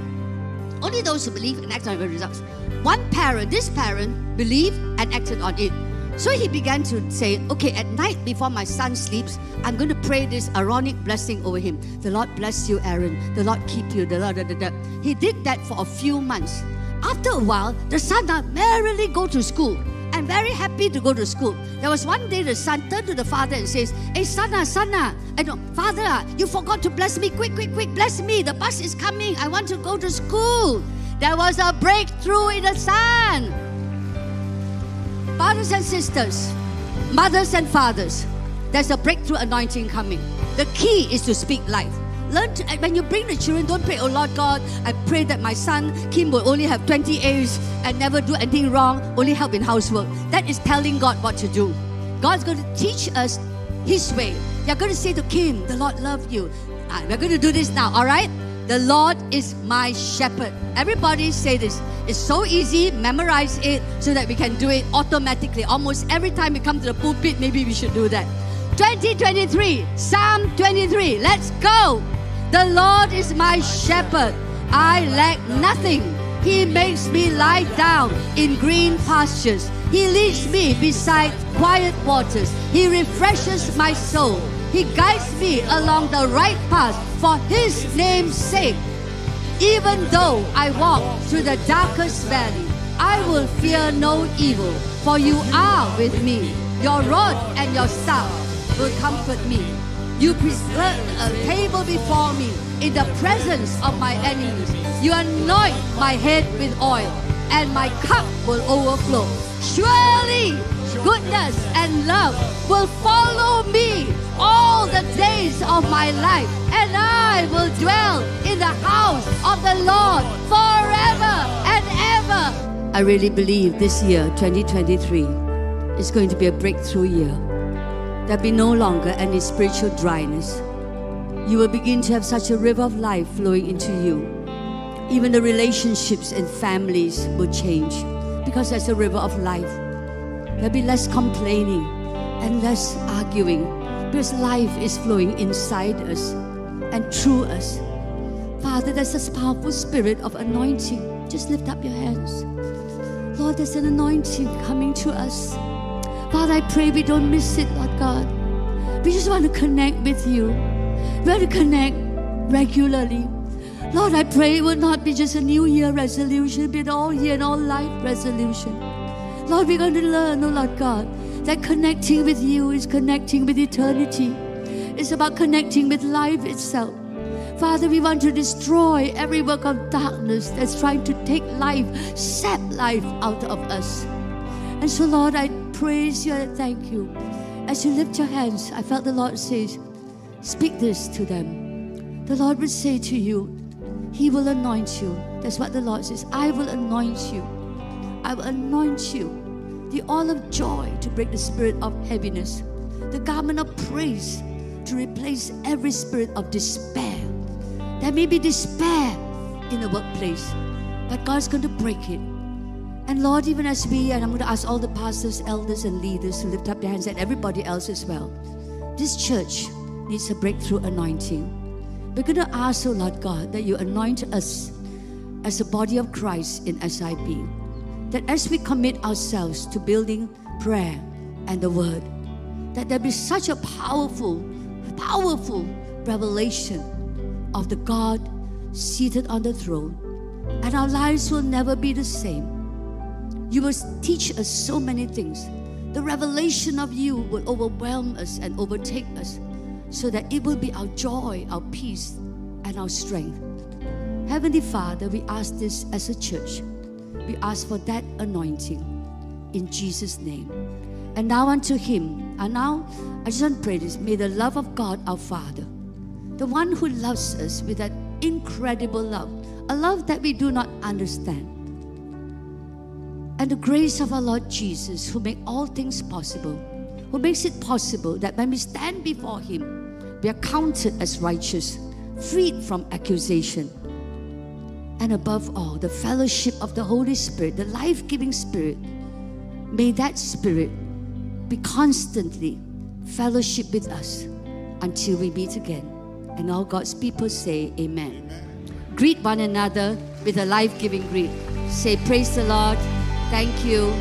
Only those who believe and act on it will have results. One parent, this parent, believed and acted on it. So he began to say, okay, at night before my son sleeps, I'm going to pray this Aaronic blessing over him. The Lord bless you, Aaron. The Lord keep you. The Lord, da, da, da. He did that for a few months. After a while, the son now merrily go to school and very happy to go to school. There was one day the son turned to the father and says, Hey, son, son, I know, father, you forgot to bless me. Quick, quick, quick, bless me. The bus is coming. I want to go to school. There was a breakthrough in the son. Brothers and sisters, mothers and fathers, there's a breakthrough anointing coming. The key is to speak life. Learn to, when you bring the children, don't pray, oh Lord God, I pray that my son Kim will only have 20 A's and never do anything wrong, only help in housework. That is telling God what to do. God's going to teach us His way. You're going to say to Kim, the Lord loved you. Uh, we're going to do this now, all right? The Lord is my shepherd. Everybody say this. It's so easy. Memorize it so that we can do it automatically. Almost every time we come to the pulpit, maybe we should do that. 2023, Psalm 23. Let's go. The Lord is my shepherd. I lack nothing. He makes me lie down in green pastures. He leads me beside quiet waters. He refreshes my soul. He guides me along the right path for His name's sake. Even though I walk through the darkest valley, I will fear no evil, for you are with me. Your rod and your staff will comfort me. You present a table before me in the presence of my enemies. You anoint my head with oil, and my cup will overflow. Surely goodness and love will follow me all the days of my life, and I will dwell in the house of the Lord forever and ever. I really believe this year, 2023, is going to be a breakthrough year. There'll be no longer any spiritual dryness. You will begin to have such a river of life flowing into you. Even the relationships and families will change because there's a river of life. There'll be less complaining and less arguing because life is flowing inside us and through us. Father, there's this powerful spirit of anointing. Just lift up your hands. Lord, there's an anointing coming to us. Father, I pray we don't miss it, Lord God. We just want to connect with you. We want to connect regularly. Lord, I pray it will not be just a New Year resolution, but all year and all life resolution. Lord, we're going to learn, oh Lord God, that connecting with you is connecting with eternity. It's about connecting with life itself. Father, we want to destroy every work of darkness that's trying to take life, sap life out of us. And so, Lord, I praise you and thank you. As you lift your hands, I felt the Lord says, Speak this to them. The Lord will say to you, He will anoint you. That's what the Lord says. I will anoint you. I will anoint you. The oil of joy to break the spirit of heaviness, the garment of praise to replace every spirit of despair there may be despair in the workplace, but God's going to break it. And Lord, even as we, and I'm going to ask all the pastors, elders, and leaders to lift up their hands, and everybody else as well. This church needs a breakthrough anointing. We're going to ask, oh Lord God, that you anoint us as a body of Christ in SIB. That as we commit ourselves to building prayer and the word, that there be such a powerful, powerful revelation of the God seated on the throne, and our lives will never be the same. You will teach us so many things. The revelation of you will overwhelm us and overtake us so that it will be our joy, our peace, and our strength. Heavenly Father, we ask this as a church. We ask for that anointing in Jesus' name. And now unto Him. And now I just want to pray this. May the love of God our Father the one who loves us with that incredible love, a love that we do not understand. And the grace of our Lord Jesus, who makes all things possible, who makes it possible that when we stand before Him, we are counted as righteous, freed from accusation. And above all, the fellowship of the Holy Spirit, the life giving Spirit, may that Spirit be constantly fellowship with us until we meet again. And all God's people say, Amen. Amen. Greet one another with a life giving greet. Say, Praise the Lord. Thank you.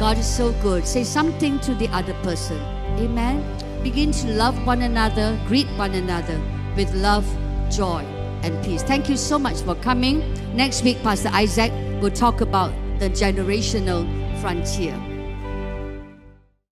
God is so good. Say something to the other person. Amen. Begin to love one another, greet one another with love, joy, and peace. Thank you so much for coming. Next week, Pastor Isaac will talk about the generational frontier.